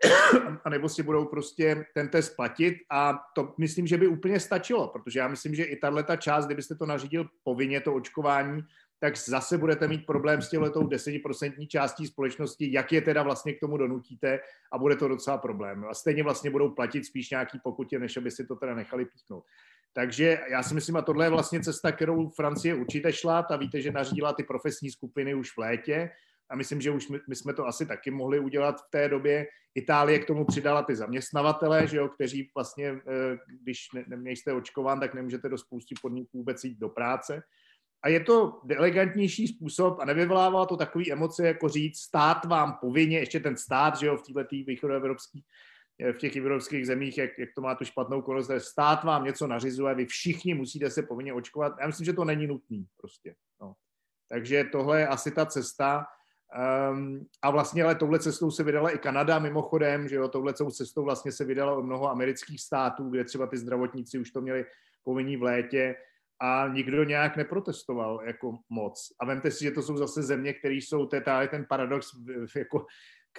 Speaker 3: anebo si budou prostě ten test platit a to myslím, že by úplně stačilo, protože já myslím, že i tahle ta část, kdybyste to nařídil povinně, to očkování, tak zase budete mít problém s těhletou desetiprocentní částí společnosti, jak je teda vlastně k tomu donutíte a bude to docela problém. A stejně vlastně budou platit spíš nějaký pokutě, než aby si to teda nechali píchnout. Takže já si myslím, a tohle je vlastně cesta, kterou Francie určitě šla. A víte, že nařídila ty profesní skupiny už v létě. A myslím, že už my, my jsme to asi taky mohli udělat v té době. Itálie k tomu přidala ty zaměstnavatele, že jo, kteří vlastně, eh, když ne, nejste očkován, tak nemůžete do spousty podniků vůbec jít do práce. A je to elegantnější způsob a nevyvolává to takové emoce, jako říct, stát vám povinně, ještě ten stát, že jo, v této východoevropský, eh, v těch evropských zemích, jak, jak to má tu špatnou konost, stát vám něco nařizuje, vy všichni musíte se povinně očkovat. Já myslím, že to není nutný prostě. No. Takže tohle je asi ta cesta. Um, a vlastně ale touhle cestou se vydala i Kanada mimochodem, že jo, touhle cestou vlastně se vydala mnoho amerických států, kde třeba ty zdravotníci už to měli povinní v létě a nikdo nějak neprotestoval jako moc. A vemte si, že to jsou zase země, které jsou, to je ten paradox, jako,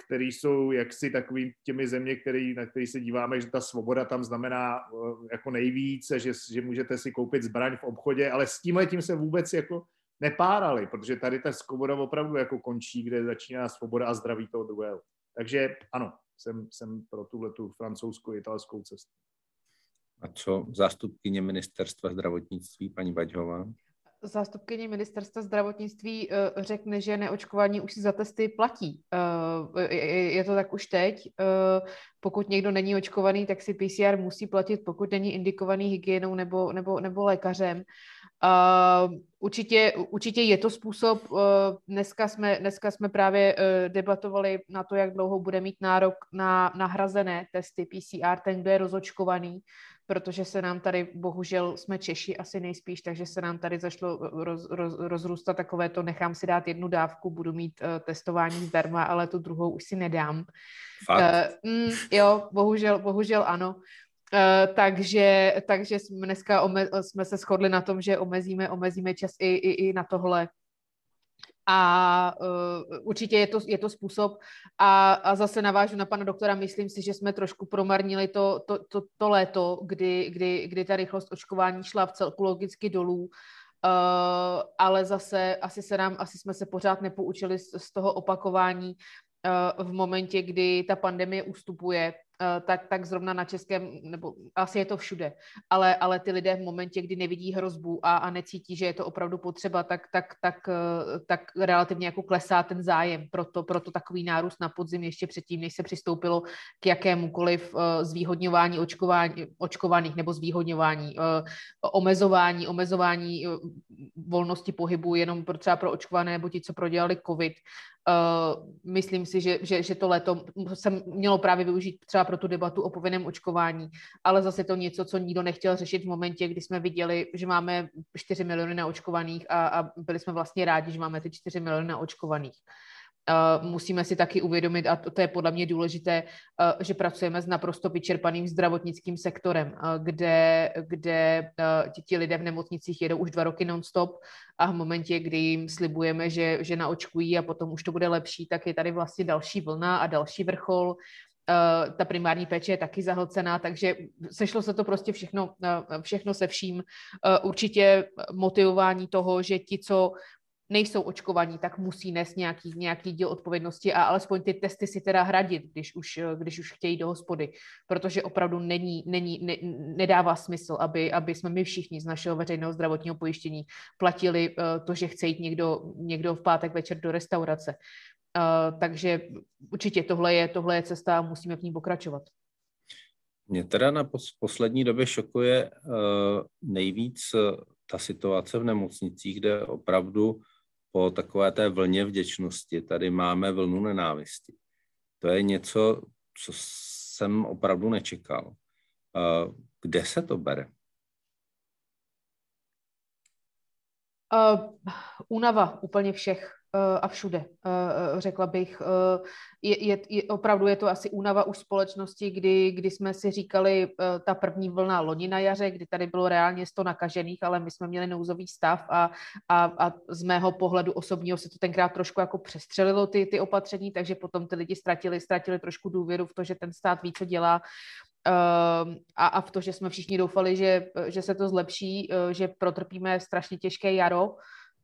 Speaker 3: který jsou jaksi takový těmi země, který, na který se díváme, že ta svoboda tam znamená eh, jako nejvíce, že, že můžete si koupit zbraň v obchodě, ale s tímhle tím se vůbec jako nepárali, protože tady ta svoboda opravdu jako končí, kde začíná svoboda a zdraví toho druhého. Takže ano, jsem, jsem pro tuhle tu francouzskou, italskou cestu.
Speaker 1: A co zástupkyně ministerstva zdravotnictví, paní Baďhová?
Speaker 2: Zástupkyně ministerstva zdravotnictví uh, řekne, že neočkování už si za testy platí. Uh, je, to tak už teď. Uh, pokud někdo není očkovaný, tak si PCR musí platit, pokud není indikovaný hygienou nebo, nebo, nebo lékařem. Určitě, určitě je to způsob. Dneska, jsme, dneska jsme právě debatovali na to, jak dlouho bude mít nárok na nahrazené testy PCR, ten, kdo je rozočkovaný protože se nám tady, bohužel jsme Češi asi nejspíš, takže se nám tady zašlo roz, roz, rozrůstat takové to, nechám si dát jednu dávku, budu mít uh, testování zdarma, ale tu druhou už si nedám.
Speaker 1: Fakt?
Speaker 2: Uh, mm, jo, bohužel, bohužel ano. Uh, takže, takže jsme dneska ome, jsme se shodli na tom, že omezíme, omezíme čas i, i, i na tohle a uh, určitě je to, je to způsob. A, a zase navážu na pana doktora, myslím si, že jsme trošku promarnili to, to, to, to léto, kdy, kdy, kdy ta rychlost očkování šla v celku logicky dolů. Uh, ale zase asi, se nám, asi jsme se pořád nepoučili z, z toho opakování uh, v momentě, kdy ta pandemie ustupuje, tak, tak zrovna na českém, nebo asi je to všude, ale, ale ty lidé v momentě, kdy nevidí hrozbu a, a necítí, že je to opravdu potřeba, tak, tak, tak, eh, tak relativně jako klesá ten zájem. Proto, proto takový nárůst na podzim ještě předtím, než se přistoupilo k jakémukoliv eh, zvýhodňování očkování, očkovaných nebo zvýhodňování, omezování, omezování volnosti pohybu jenom pro, třeba pro očkované nebo ti, co prodělali covid. Myslím si, že, že, že to léto jsem mělo právě využít třeba pro tu debatu o povinném očkování, ale zase to něco, co nikdo nechtěl řešit v momentě, kdy jsme viděli, že máme 4 miliony naočkovaných a, a byli jsme vlastně rádi, že máme ty 4 miliony naočkovaných. Uh, musíme si taky uvědomit, a to, to je podle mě důležité, uh, že pracujeme s naprosto vyčerpaným zdravotnickým sektorem, uh, kde, kde ti, lidé v nemocnicích jedou už dva roky non-stop a v momentě, kdy jim slibujeme, že, že naočkují a potom už to bude lepší, tak je tady vlastně další vlna a další vrchol ta primární péče je taky zahlcená, takže sešlo se to prostě všechno, všechno se vším. Určitě motivování toho, že ti, co nejsou očkovaní, tak musí nést nějaký, nějaký díl odpovědnosti a alespoň ty testy si teda hradit, když už, když už chtějí do hospody, protože opravdu není, není, ne, nedává smysl, aby, aby jsme my všichni z našeho veřejného zdravotního pojištění platili uh, to, že chce jít někdo, někdo v pátek večer do restaurace. Uh, takže určitě tohle je, tohle je cesta a musíme v ní pokračovat.
Speaker 1: Mě teda na poslední době šokuje nejvíc ta situace v nemocnicích, kde opravdu po takové té vlně vděčnosti tady máme vlnu nenávisti. To je něco, co jsem opravdu nečekal. Kde se to bere?
Speaker 2: Uh, únava úplně všech. A všude, řekla bych. Je, je, je, opravdu je to asi únava už společnosti, kdy, kdy jsme si říkali ta první vlna loni na jaře, kdy tady bylo reálně 100 nakažených, ale my jsme měli nouzový stav a, a, a z mého pohledu osobního se to tenkrát trošku jako přestřelilo ty, ty opatření, takže potom ty lidi ztratili, ztratili trošku důvěru v to, že ten stát ví, co dělá a, a v to, že jsme všichni doufali, že, že se to zlepší, že protrpíme strašně těžké jaro,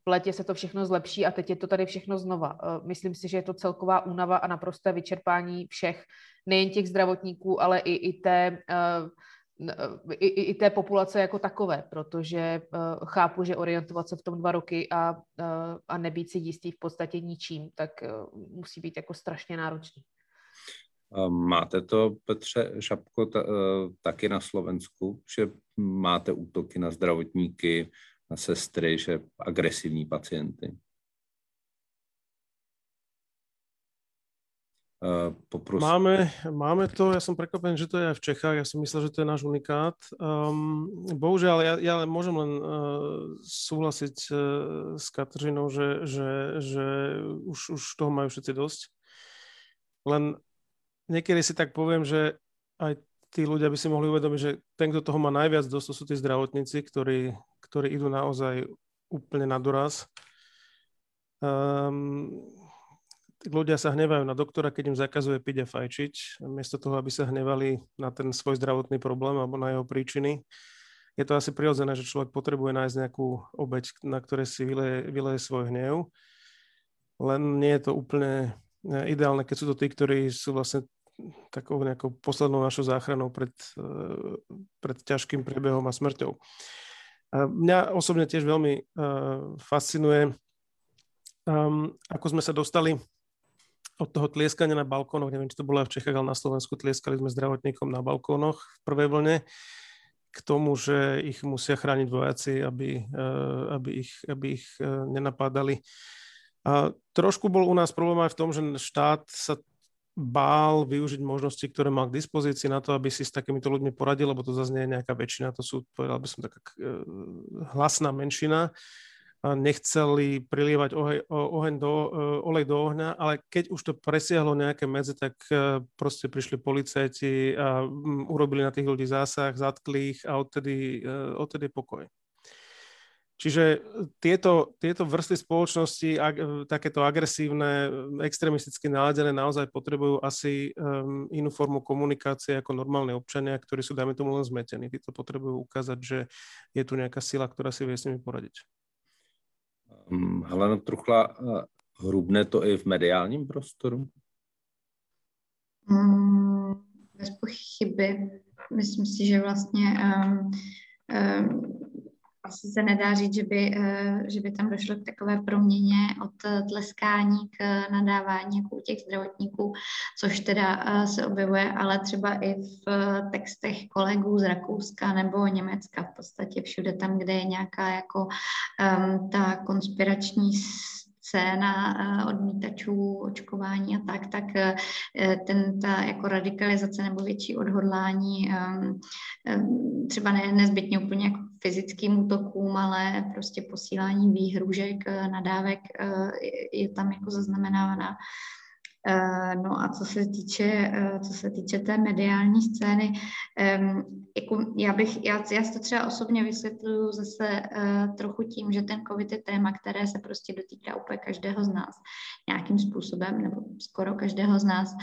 Speaker 2: v létě se to všechno zlepší a teď je to tady všechno znova. Eh, myslím si, že je to celková únava a naprosté vyčerpání všech, nejen těch zdravotníků, ale i, i té eh, i, i, té populace jako takové, protože uh, chápu, že orientovat se v tom dva roky a, uh, a nebýt si jistý v podstatě ničím, tak uh, musí být jako strašně náročný.
Speaker 1: Máte to, Petře Šapko, ta, taky na Slovensku, že máte útoky na zdravotníky, na sestry, že agresivní pacienty.
Speaker 4: Poprosím. Máme, máme to, ja som prekvapený, že to je aj v Čechách, ja som myslel, že to je náš unikát. Um, bohužiaľ, ja, ja môžem len uh, súhlasiť uh, s Katrinou, že, že, že už, už toho majú všetci dosť. Len niekedy si tak poviem, že aj tí ľudia by si mohli uvedomiť, že ten, kto toho má najviac dosť, to sú tí zdravotníci, ktorí ktorí idú naozaj úplne na doraz. Um, ľudia sa hnevajú na doktora, keď im zakazuje piť a fajčiť, miesto toho, aby sa hnevali na ten svoj zdravotný problém alebo na jeho príčiny. Je to asi prirodzené, že človek potrebuje nájsť nejakú obeď, na ktoré si vyleje, vyleje svoj hnev. Len nie je to úplne eh, ideálne, keď sú to tí, ktorí sú vlastne takou nejakou poslednou našou záchranou pred, eh, pred ťažkým priebehom a smrťou. Mňa osobne tiež veľmi uh, fascinuje, um, ako sme sa dostali od toho tlieskania na balkónoch, neviem, či to bolo aj v Čechách, ale na Slovensku tlieskali sme zdravotníkom na balkónoch v prvej vlne, k tomu, že ich musia chrániť vojaci, aby, uh, aby ich, aby ich uh, nenapádali. A trošku bol u nás problém aj v tom, že štát sa bál využiť možnosti, ktoré mal k dispozícii na to, aby si s takýmito ľuďmi poradil, lebo to zase nie je nejaká väčšina, to sú, povedal by som, taká e, hlasná menšina. A nechceli prilievať oheň, oheň do, e, olej do ohňa, ale keď už to presiahlo nejaké medze, tak e, proste prišli policajti a urobili na tých ľudí zásah, zatkli ich a odtedy, odtedy pokoj. Čiže e, tieto, tieto vrstvy spoločnosti, ag, e, takéto agresívne, extrémisticky naladené, naozaj potrebujú asi um, inú formu komunikácie ako normálne občania, ktorí sú, dajme tomu, len zmetení. Títo potrebujú ukázať, že je tu nejaká sila, ktorá si vie s nimi poradiť.
Speaker 1: Um, Helena Truchla, hrubne to i v mediálním prostoru?
Speaker 5: Mm, bez pochyby. Myslím si, že vlastně um, um, asi se nedá říct, že by, eh, že by tam došlo k takové proměně od eh, tleskání k eh, nadávání jako u těch zdravotníků, což teda se objevuje, ale třeba i v textech kolegů z Rakouska nebo Německa, v podstatě všude tam, kde je nějaká jako um, ta konspirační scéna odmítačů očkování a tak, tak ten, ta jako radikalizace nebo větší odhodlání ehm, ehm, třeba ne nezbytně úplně jako fyzickým útokům, ale prostě posílání výhružek, eh, nadávek je tam jako zaznamenávaná. Eh, no a co se týče, eh, co se týče té mediální scény, jako já bych, já, já to třeba osobně vysvětluju zase eh, trochu tím, že ten COVID je téma, které se prostě dotýká úplně každého z nás nějakým způsobem, nebo skoro každého z nás.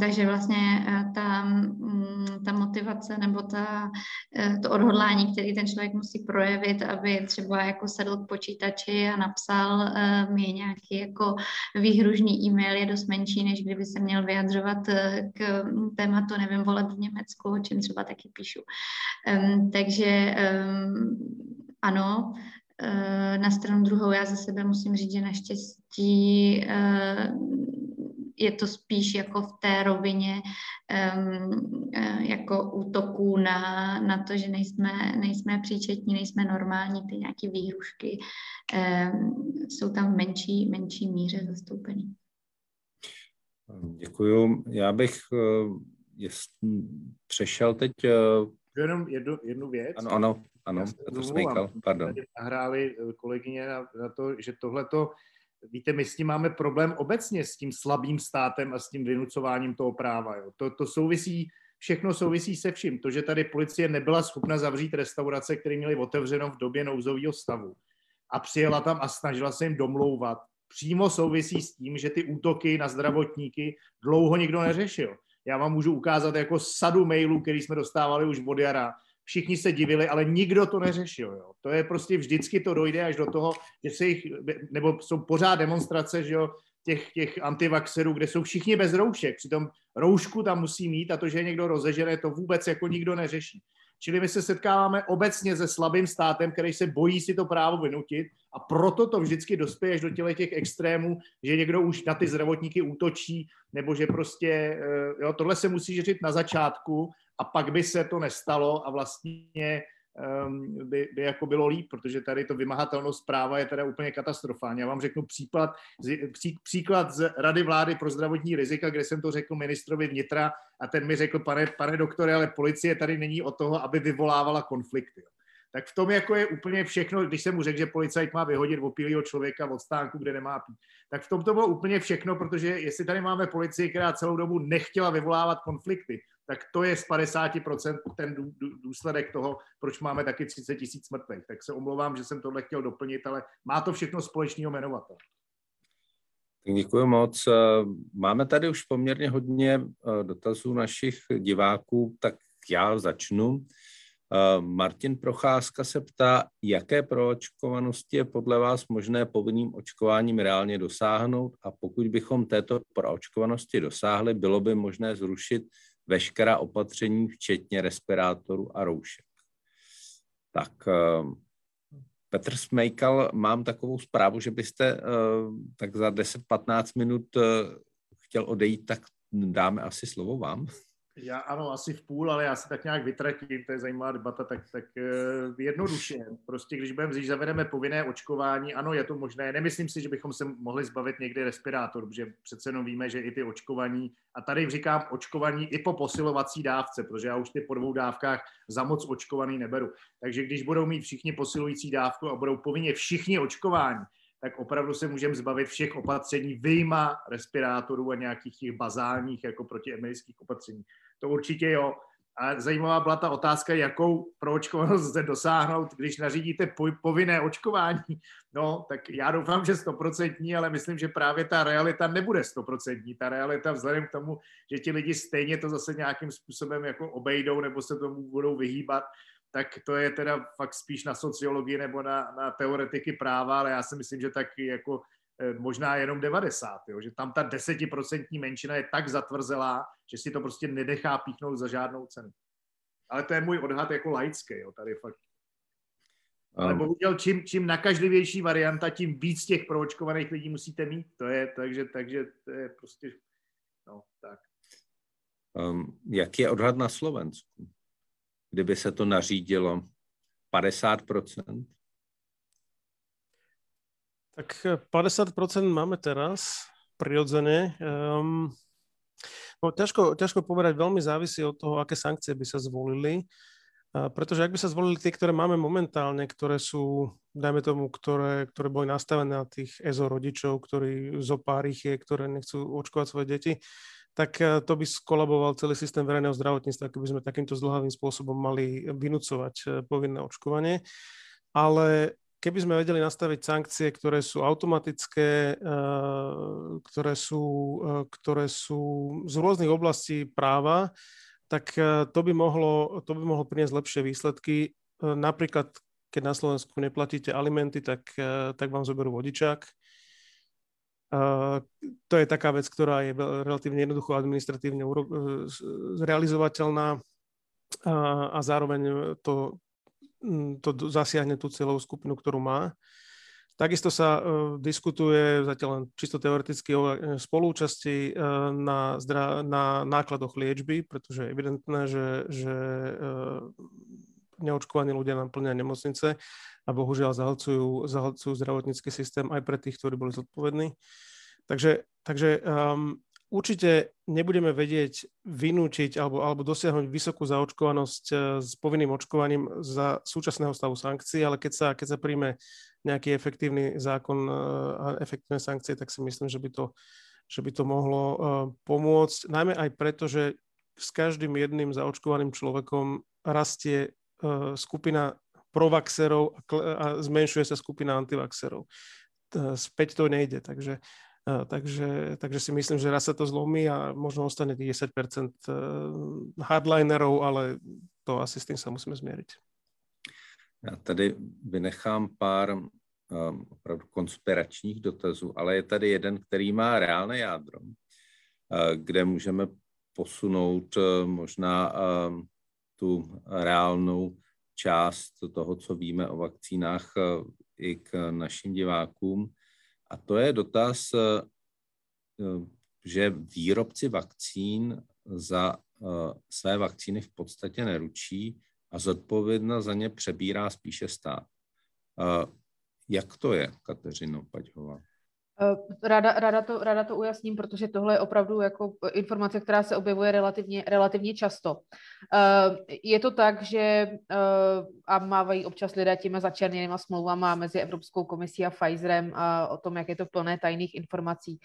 Speaker 5: Takže vlastně ta, um, ta motivace nebo ta, to odhodlání, který ten člověk musí projevit, aby třeba jako sedl k počítači a napsal mi nějaký jako výhružný e-mail je dost menší, než kdyby se měl vyjadřovat uh, k tématu, nevím, voleb v Německu, o čem třeba taky píšu. Takže ano, uh, na stranu druhou já za sebe musím říct, že naštěstí uh, je to spíš jako v té rovině jako útoků na, na to, že nejsme, nejsme příčetní, nejsme normální, ty nějaké výhrušky jsou tam v menší, menší míře zastoupený.
Speaker 1: Děkuju. Já bych jest, přešel teď... Uh...
Speaker 3: Jenom jednu, jednu věc.
Speaker 1: Ano, ano, ano, to smíkal, pardon.
Speaker 3: Nahráli kolegyně na, na to, že tohleto víte, my s tím máme problém obecně s tím slabým státem a s tím vynucováním toho práva. Jo. To, to souvisí, všechno souvisí se vším. To, že tady policie nebyla schopna zavřít restaurace, které měly otevřeno v době nouzového stavu a přijela tam a snažila se jim domlouvat, přímo souvisí s tím, že ty útoky na zdravotníky dlouho nikdo neřešil. Já vám můžu ukázat jako sadu mailů, který jsme dostávali už od jara, všichni se divili, ale nikdo to neřešil. Jo. To je prostě vždycky to dojde až do toho, že se jich, nebo jsou pořád demonstrace, že jo, těch, těch antivaxerů, kde jsou všichni bez roušek. Přitom roušku tam musí mít a to, že je někdo rozežene, to vůbec jako nikdo neřeší. Čili my se setkáváme obecně se slabým státem, který se bojí si to právo vynutit a proto to vždycky dospěje až do těle těch extrémů, že někdo už na ty zdravotníky útočí, nebo že prostě, eh, jo, tohle se musí řešit na začátku a pak by se to nestalo a vlastně by, by jako bylo líp, protože tady to vymahatelnost práva je teda úplně katastrofální. Já vám řeknu příklad, pří, příklad z Rady vlády pro zdravotní rizika, kde jsem to řekl ministrovi vnitra a ten mi řekl, pane, pane doktore, ale policie tady není o toho, aby vyvolávala konflikty tak v tom jako je úplně všechno, když jsem mu řekl, že policajt má vyhodit opilýho člověka od stánku, kde nemá pít, tak v tom to bylo úplně všechno, protože jestli tady máme policii, která celou dobu nechtěla vyvolávat konflikty, tak to je z 50% ten důsledek toho, proč máme taky 30 tisíc mrtvých. Tak se omlouvám, že jsem tohle chtěl doplnit, ale má to všechno společného jmenovatele.
Speaker 1: Děkuji moc. Máme tady už poměrně hodně eh, dotazů našich diváků, tak já začnu. Eh, Martin Procházka se ptá, jaké proočkovanosti je podle vás možné povinným očkováním reálně dosáhnout a pokud bychom této proočkovanosti dosáhli, bylo by možné zrušit veškerá opatření, včetně respirátorů a roušek. Tak eh, Petr Smejkal, mám takovou zprávu, že byste eh, tak za 10-15 minut chtěl odejít, tak dáme asi slovo vám.
Speaker 3: Já ano, asi v půl, ale já se tak nějak vytratím, to je zajímavá debata, tak, tak uh, jednoduše. Prostě když budeme říct, zavedeme povinné očkování, ano, je to možné. Nemyslím si, že bychom se mohli zbavit někdy respirátor, protože přece jenom víme, že i ty očkovaní, a tady říkám očkovaní i po posilovací dávce, protože já už ty po dvou dávkách za moc očkovaný neberu. Takže když budou mít všichni posilující dávku a budou povinně všichni očkování, tak opravdu se můžeme zbavit všech opatření, vyjma respirátorů a nějakých těch bazálních jako protiemerických opatření. To určitě jo. A zajímavá byla ta otázka, jakou proočkovanost lze dosáhnout, když nařídíte povinné očkování. No, tak já doufám, že stoprocentní, ale myslím, že právě ta realita nebude stoprocentní. Ta realita vzhledem k tomu, že ti lidi stejně to zase nějakým způsobem jako obejdou nebo se tomu budou vyhýbat, tak to je teda fakt spíš na sociologii nebo na, na teoretiky práva, ale já si myslím, že tak jako eh, možná jenom 90, jo? že tam ta desetiprocentní menšina je tak zatvrzelá, že si to prostě nedechá píchnout za žádnou cenu. Ale to je můj odhad jako laický, jo, tady fakt. Ale bohužel, čím, čím nakažlivější varianta, tím víc těch proočkovaných lidí musíte mít. To je, takže, takže to je prostě, no, tak.
Speaker 1: Um, jak je odhad na Slovensku? Kdyby se to nařídilo 50%?
Speaker 4: Tak 50% máme teraz, prirodzene. Um, no, ťažko, ťažko povedať, veľmi závisí od toho, aké sankcie by sa zvolili. Uh, pretože ak by sa zvolili tie, ktoré máme momentálne, ktoré sú, dajme tomu, ktoré, ktoré boli nastavené na tých EZO rodičov, ktorí zo pár ich je, ktoré nechcú očkovať svoje deti, tak eh, to by skolaboval celý systém verejného zdravotníctva, keby sme takýmto zdlhavým spôsobom mali vynúcovať eh, povinné očkovanie. Ale keby sme vedeli nastaviť sankcie, ktoré sú automatické, ktoré sú, ktoré sú z rôznych oblastí práva, tak to by mohlo, to by mohlo priniesť lepšie výsledky. Napríklad, keď na Slovensku neplatíte alimenty, tak, tak vám zoberú vodičák to je taká vec, ktorá je relatívne jednoducho administratívne zrealizovateľná a, zároveň to, to zasiahne tú celú skupinu, ktorú má. Takisto sa uh, diskutuje zatiaľ len čisto teoreticky o e, spolúčasti na, zdra- na nákladoch liečby, pretože je evidentné, že, že neočkovaní ľudia nám plnia nemocnice a bohužiaľ zahlcujú, zahlcujú zdravotnícky systém aj pre tých, ktorí boli zodpovední. Takže, takže um, určite nebudeme vedieť vynúčiť alebo, alebo dosiahnuť vysokú zaočkovanosť uh, s povinným očkovaním za súčasného stavu sankcií, ale keď sa, keď sa príjme nejaký efektívny zákon uh, a efektívne sankcie, tak si myslím, že by to, že by to mohlo uh, pomôcť. Najmä aj preto, že s každým jedným zaočkovaným človekom rastie skupina provaxerov a zmenšuje sa skupina antivaxerov. Späť to nejde, takže, takže, takže si myslím, že raz sa to zlomí a možno ostane tých 10% hardlinerov, ale to asi s tým sa musíme zmieriť.
Speaker 1: Já tady vynechám pár opravdu konspiračních dotazů, ale je tady jeden, který má reálné jádro, kde můžeme posunout možná tu reálnou část toho, co víme o vakcínách i k našim divákům. A to je dotaz, že výrobci vakcín za své vakcíny v podstatě neručí a zodpovědnost za ně přebírá spíše stát. Jak to je, Kateřino Paťhová?
Speaker 2: Eh, ráda, ráda, to, ráda to ujasním, protože tohle je opravdu jako informace, která se objevuje relativně, relativně často. Eh, je to tak, že eh, a mávají občas lidé těma začerněnýma smlouvama mezi Evropskou komisí a Pfizerem a o tom, jak je to plné tajných informací,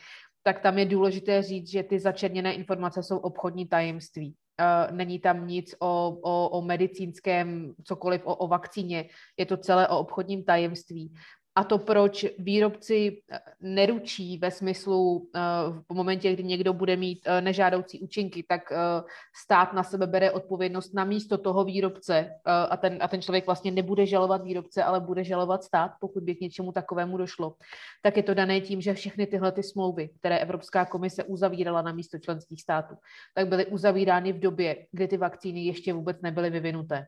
Speaker 2: tak tam je důležité říct, že ty začerněné informace jsou obchodní tajemství. Není tam nic o, o, o medicínském, cokoliv o, o vakcíně, je to celé o obchodním tajemství a to, proč výrobci eh, neručí ve smyslu eh, v momentě, kdy někdo bude mít eh, nežádoucí účinky, tak stát na sebe bere odpovědnost na místo toho výrobce a ten, a ten člověk vlastně nebude žalovat výrobce, ale bude žalovat stát, pokud by k něčemu takovému došlo. Tak je to dané tím, že všechny tyhle ty smlouvy, které Evropská komise uzavírala na místo členských států, tak byly uzavírány v době, kdy ty vakcíny ještě vůbec nebyly vyvinuté.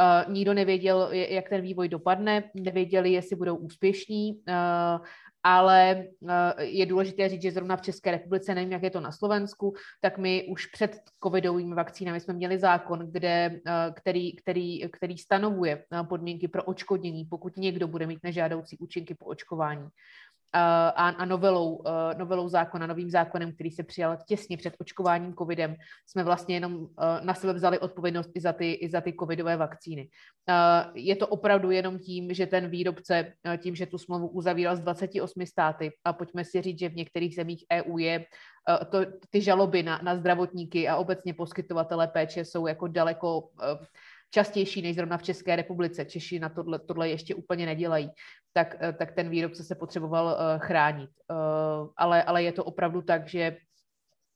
Speaker 2: Uh, nikdo nevěděl, jak ten vývoj dopadne, nevěděli, jestli budou úspěšní, uh, ale uh, je důležité říct, že zrovna v České republice, nevím, jak je to na Slovensku, tak my už před covidovými vakcínami jsme měli zákon, kde, který, který, který stanovuje podmínky pro očkodnění, pokud někdo bude mít nežádoucí účinky po očkování a, a novelou, novelou zákona, novým zákonem, který se přijal těsně před očkováním covidem, jsme vlastně jenom na sebe vzali odpovědnost i za ty, i za ty covidové vakcíny. Je to opravdu jenom tím, že ten výrobce, tím, že tu smlouvu uzavíral z 28 státy, a pojďme si říct, že v některých zemích EU je to, ty žaloby na, na zdravotníky a obecně poskytovatele péče jsou jako daleko častější než zrovna v České republice. Češi na tohle, tohle ještě úplně nedělají. Tak, eh, tak ten výrobce se potřeboval uh, chránit. Uh, ale, ale je to opravdu tak, že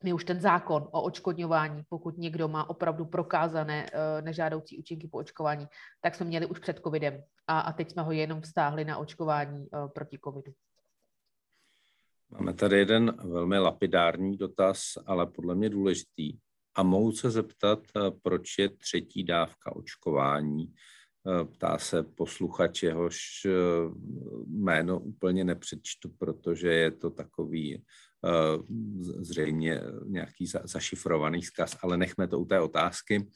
Speaker 2: my už ten zákon o očkodňování, pokud někdo má opravdu prokázané nežádoucí účinky po očkování, tak jsme měli už před covidem. A, a teď jsme ho jenom vztáhli na očkování proti covidu.
Speaker 1: Máme tady jeden velmi lapidární dotaz, ale podle mě důležitý. A mohu se zeptat, eh, proč je třetí dávka očkování? Eh, ptá se posluchač, jehož eh, jméno úplně nepřečtu, protože je to takový zřejmě nějaký zašifrovaný zkaz, ale nechme to u té otázky.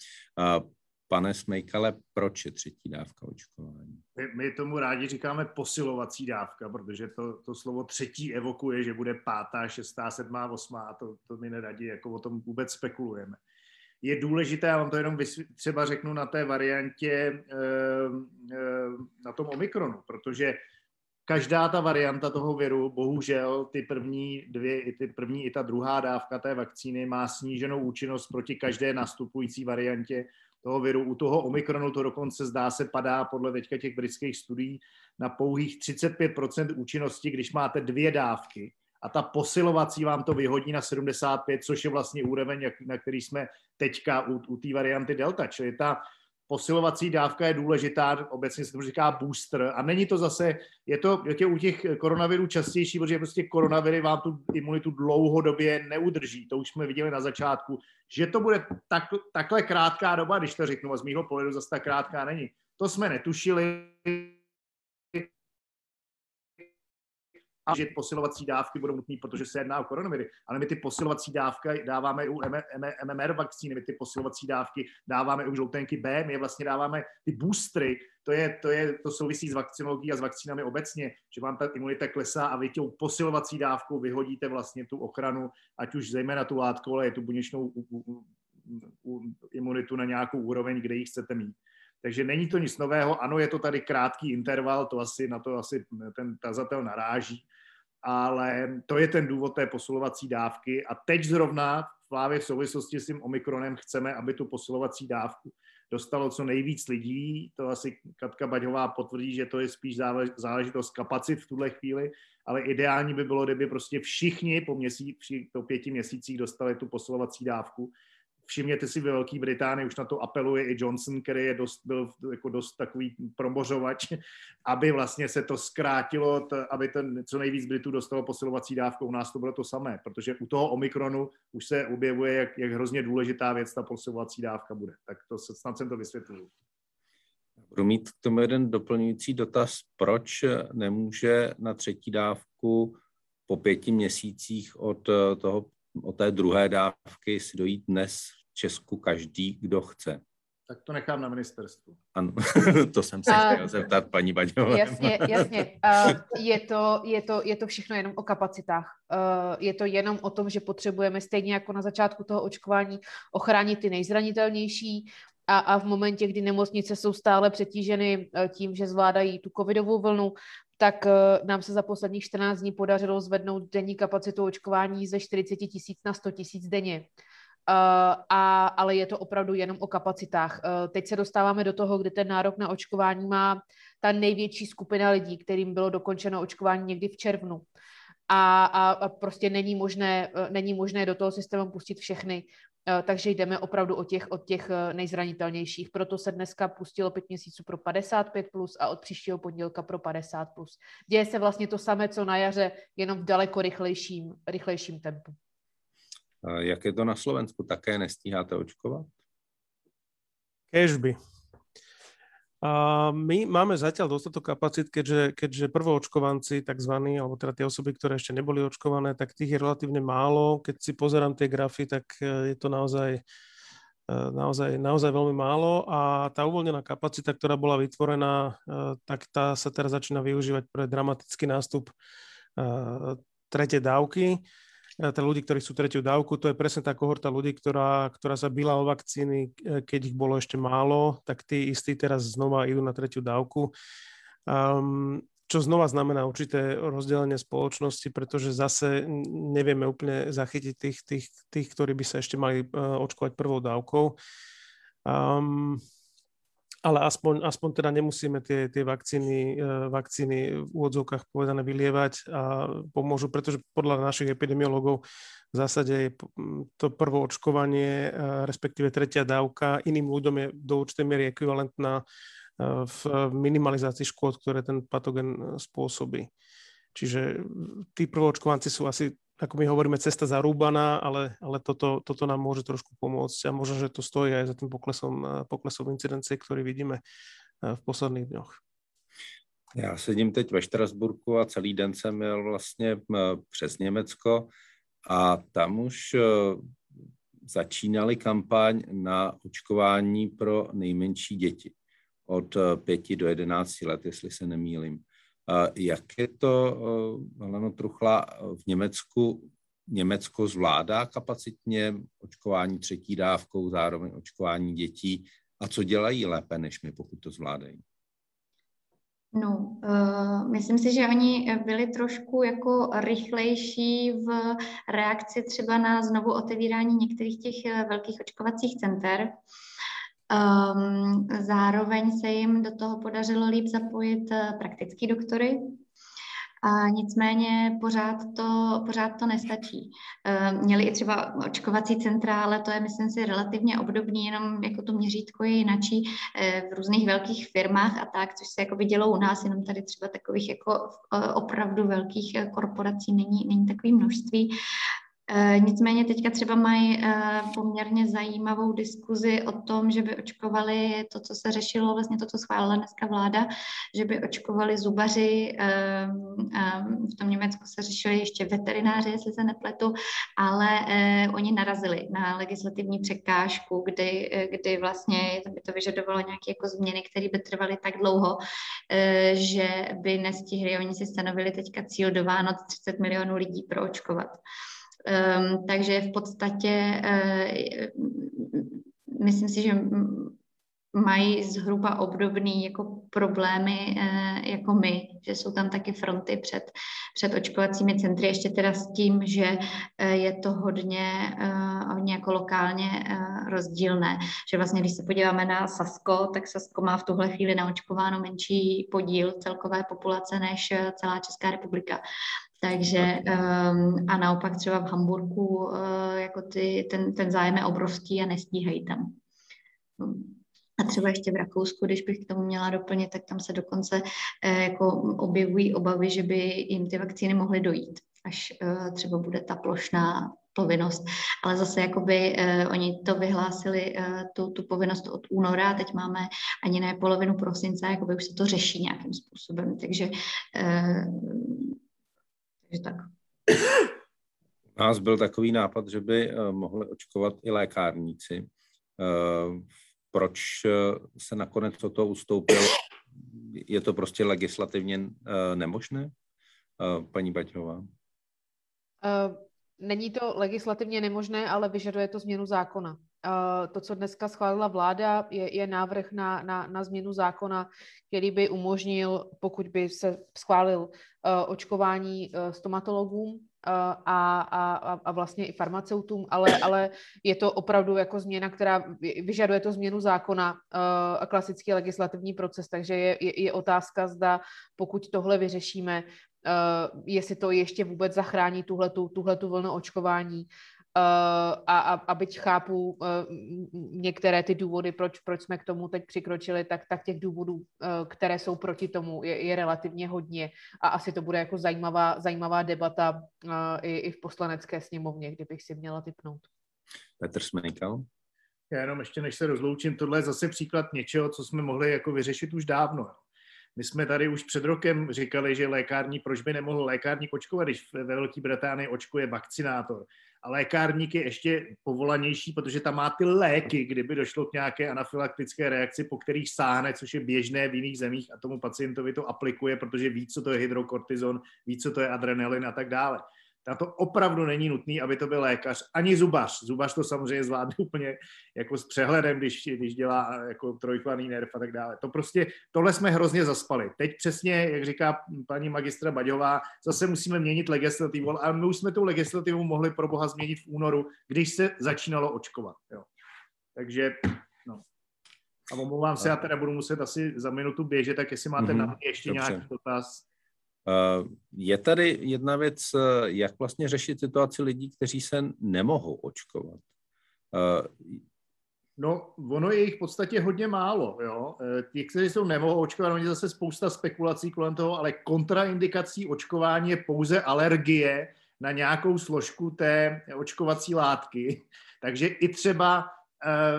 Speaker 1: Pane Smejkale, proč je třetí dávka očkování?
Speaker 3: My, my tomu rádi říkáme posilovací dávka, protože to, to slovo třetí evokuje, že bude pátá, šestá, sedmá, osmá, to, to mi neradí, jako o tom vůbec spekulujeme. Je důležité, já vám to jenom třeba řeknu na té variantě e, e, na tom Omikronu, protože každá ta varianta toho viru, bohužel ty první dvě, i ty první i ta druhá dávka té vakcíny má sníženou účinnost proti každé nastupující variantě toho viru. U toho Omikronu to dokonce zdá se padá podle teďka těch britských studií na pouhých 35% účinnosti, když máte dvě dávky a ta posilovací vám to vyhodí na 75, což je vlastně úroveň, na který jsme teďka u, u té varianty Delta. Čili ta posilovací dávka je důležitá, obecně se to říká booster. A není to zase, je to je u těch koronavirů častější, protože prostě koronaviry vám tu imunitu dlouhodobě neudrží, to už jsme viděli na začátku, že to bude tak, takhle krátká doba, když to řeknu, a z mýho pohledu zase tak krátká není. To jsme netušili, a že posilovací dávky budou nutné, protože se jedná o koronaviry. Ale my ty posilovací dávky dáváme u MMR vakcíny, my ty posilovací dávky dáváme u žloutenky B, my je vlastně dáváme ty boostry, to, je, to, je, to souvisí s vakcinologií a s vakcínami obecně, že vám ta imunita klesá a vy tou posilovací dávkou vyhodíte vlastně tu ochranu, ať už zejména tu látku, ale je tu buněčnou imunitu na nějakou úroveň, kde ji chcete mít. Takže není to nic nového. Ano, je to tady krátký interval, to asi na to asi ten tazatel naráží, ale to je ten důvod té posilovací dávky. A teď zrovna právě v souvislosti s tím omikronem chceme, aby tu posilovací dávku dostalo co nejvíc lidí. To asi Katka Baďová potvrdí, že to je spíš záležitost kapacit v tuhle chvíli, ale ideální by bylo, kdyby prostě všichni po, měsíc, po pěti měsících dostali tu posilovací dávku, všimněte si, ve Velké Británii už na to apeluje i Johnson, který je dost, byl jako dost takový promořovač, aby vlastně se to zkrátilo, t, aby ten co nejvíc Britů dostalo posilovací dávku. U nás to bylo to samé, protože u toho Omikronu už se objevuje, jak, jak hrozně důležitá věc ta posilovací dávka bude. Tak to snad jsem to vysvětlil.
Speaker 1: Budu mít k tomu jeden doplňující dotaz. Proč nemůže na třetí dávku po pěti měsících od, toho, od té druhé dávky si dojít dnes Česku každý, kdo chce.
Speaker 3: Tak to nechám na ministerstvu.
Speaker 1: Ano, to jsem se chtěl zeptat paní Baďové.
Speaker 2: Jasně, jasně. Uh, je, to, je, to, je to všechno jenom o kapacitách. Uh, je to jenom o tom, že potřebujeme stejně jako na začátku toho očkování ochránit ty nejzranitelnější a, a v momentě, kdy nemocnice jsou stále přetíženy uh, tím, že zvládají tu covidovou vlnu, tak nám se za posledních 14 dní podařilo zvednout denní kapacitu očkování ze 40 tisíc na 100 tisíc denně. Uh, a, ale je to opravdu jenom o kapacitách. Uh, teď se dostáváme do toho, kdy ten nárok na očkování má ta největší skupina lidí, kterým bylo dokončeno očkování někdy v červnu. A, a, a prostě není možné, uh, není možné do toho systému pustit všechny, takže jdeme opravdu o těch, od těch nejzranitelnějších. Proto se dneska pustilo pět měsíců pro 55+, plus a od příštího pondělka pro 50+. Plus. Děje se vlastně to samé, co na jaře, jenom v daleko rychlejším, rychlejším tempu.
Speaker 1: Jak je to na Slovensku? Také nestíháte očkovat?
Speaker 4: Kežby. A my máme zatiaľ dostatok kapacit, keďže, keďže prvoočkovanci, takzvaní, alebo teda tie osoby, ktoré ešte neboli očkované, tak tých je relatívne málo. Keď si pozerám tie grafy, tak e, je to naozaj, e, naozaj, naozaj veľmi málo a tá uvoľnená kapacita, ktorá bola vytvorená, tak tá sa teraz začína využívať pre dramatický nástup tretie dávky teda ľudí, ktorí sú tretiu dávku, to je presne tá kohorta ľudí, ktorá, ktorá sa byla o vakcíny, e, keď ich bolo ešte málo, tak tí istí teraz znova idú na tretiu dávku. Um, čo znova znamená určité rozdelenie spoločnosti, pretože zase nevieme úplne zachytiť tých, tých, tých ktorí by sa ešte mali uh, očkovať prvou dávkou. Um, ale aspoň, aspoň teda nemusíme tie, tie vakcíny, e, vakcíny v úvodzovkách povedané vylievať a pomôžu, pretože podľa našich epidemiologov v zásade je to prvo očkovanie, e, respektíve tretia dávka, iným ľuďom je do určitej miery ekvivalentná e, v minimalizácii škôd, ktoré ten patogen spôsobí. Čiže tí prvoočkovanci sú asi ako my hovoríme, cesta zarúbaná, ale, ale toto, toto nám môže trošku pomôcť a možno, že to stojí aj za tým poklesom, eh, poklesom incidencie, ktorý vidíme eh, v posledných dňoch.
Speaker 1: Já sedím teď ve Štrasburku a celý den jsem jel vlastně eh, přes Německo a tam už začínali kampaň na očkování pro nejmenší děti od 5 do 11 let, jestli se nemýlím. Jak je to, eh, Heleno Truchla, v Německu? Německo zvládá kapacitně očkování třetí dávkou, zároveň očkování dětí. A co dělají lépe než my, pokud to zvládají?
Speaker 5: No, uh, myslím si, že oni byli trošku jako rychlejší v reakci třeba na znovu otevírání některých těch eh, velkých očkovacích center. Um, zároveň se jim do toho podařilo líp zapojit uh, praktický doktory, a nicméně pořád to, pořád to nestačí. Ehm, měli i třeba očkovací centra, ale to je, myslím si, relativně obdobný, jenom jako to měřítko je jinačí eh, v různých velkých firmách a tak, což se jako vidělo u nás, jenom tady třeba takových jako eh, opravdu velkých eh, korporací není, není takový množství. Eh, nicméně teďka třeba mají eh, poměrně zajímavou diskuzi o tom, že by očkovali to, co se řešilo, vlastně to, co schválila dneska vláda, že by očkovali zubaři, eh, v tom Německu se řešili ještě veterináři, jestli se nepletu, ale oni narazili na legislativní překážku, kdy, kdy vlastně by to vyžadovalo nějaké jako změny, které by trvaly tak dlouho, že by nestihli, oni si stanovili teďka cíl do Vánoc 30 milionů lidí proočkovat. Um, takže v podstatě uh, myslím si, že mají zhruba obdobný jako problémy uh, jako my, že jsou tam taky fronty před, před očkovacími centry, ještě teda s tím, že uh, je to hodně, uh, hodně jako lokálně uh, rozdílné. Že vlastně, když se podíváme na Sasko, tak Sasko má v tuhle chvíli naočkováno menší podíl celkové populace než celá Česká republika. Takže um, a naopak třeba v Hamburgu uh, jako ty, ten, ten zájem je obrovský a nestíhají tam. A třeba ještě v Rakousku, když bych k tomu měla doplnit, tak tam se dokonce uh, jako objevují obavy, že by jim ty vakcíny mohly dojít, až uh, třeba bude ta plošná povinnost. Ale zase jakoby uh, oni to vyhlásili, uh, tu, tu povinnost od února, teď máme ani ne polovinu prosince, jakoby už se to řeší nějakým způsobem. Takže uh, takže tak.
Speaker 1: U nás byl takový nápad, že by uh, mohli očkovat i lékárníci. Uh, proč uh, se nakonec toto ustoupil? Je to prostě legislativně nemožné, paní Baťová?
Speaker 2: Není to legislativně nemožné, ale vyžaduje to změnu zákona. Uh, to, co dneska schválila vláda, je, je návrh na, na, na změnu zákona, který by umožnil, pokud by se schválil uh, očkování uh, stomatologům a, a, a vlastně i farmaceutům, ale, ale je to opravdu jako změna, která vyžaduje to změnu zákona a klasický legislativní proces, takže je, je, je otázka, zda pokud tohle vyřešíme, jestli to ještě vůbec zachrání tuhletu, tuhletu vlnu očkování, Uh, a, a, a byť chápu uh, některé ty důvody, proč, proč jsme k tomu teď přikročili, tak, tak těch důvodů, uh, které jsou proti tomu, je, je relativně hodně a asi to bude jako zajímavá, zajímavá debata uh, i, i v poslanecké sněmovně, kdybych si měla typnout.
Speaker 1: Petr Smejkal.
Speaker 3: Já jenom ještě než se rozloučím, tohle je zase příklad něčeho, co jsme mohli jako vyřešit už dávno. My jsme tady už před rokem říkali, že lékární, proč by nemohl lékárník očkovat, když ve Velké Británii očkuje vakcinátor a lékárník je ještě povolanější, protože tam má ty léky, kdyby došlo k nějaké anafylaktické reakci, po kterých sáhne, což je běžné v jiných zemích a tomu pacientovi to aplikuje, protože ví, co to je hydrokortizon, ví, co to je adrenalin a tak dále. Na to opravdu není nutný, aby to byl lékař, ani zubař. Zubař to samozřejmě zvládne úplně jako s přehledem, když, když dělá jako trojklaný nerv a tak dále. To prostě, tohle jsme hrozně zaspali. Teď přesně, jak říká paní magistra Baďová, zase musíme měnit legislativu, ale my už jsme tu legislativu mohli pro boha změnit v únoru, když se začínalo očkovat. Jo. Takže no. A omlouvám se, já teda budu muset asi za minutu běžet, tak jestli máte mm-hmm. na mě ještě Dobře. nějaký dotaz,
Speaker 1: je tady jedna věc, eh, jak vlastně řešit situaci lidí, kteří se nemohou očkovat. Eh,
Speaker 3: no, ono je jich v podstatě hodně málo. Jo? Ti, kteří jsou nemohou očkovat, oni zase spousta spekulací kolem toho, ale kontraindikací očkování je pouze alergie na nějakou složku té očkovací látky. Takže i třeba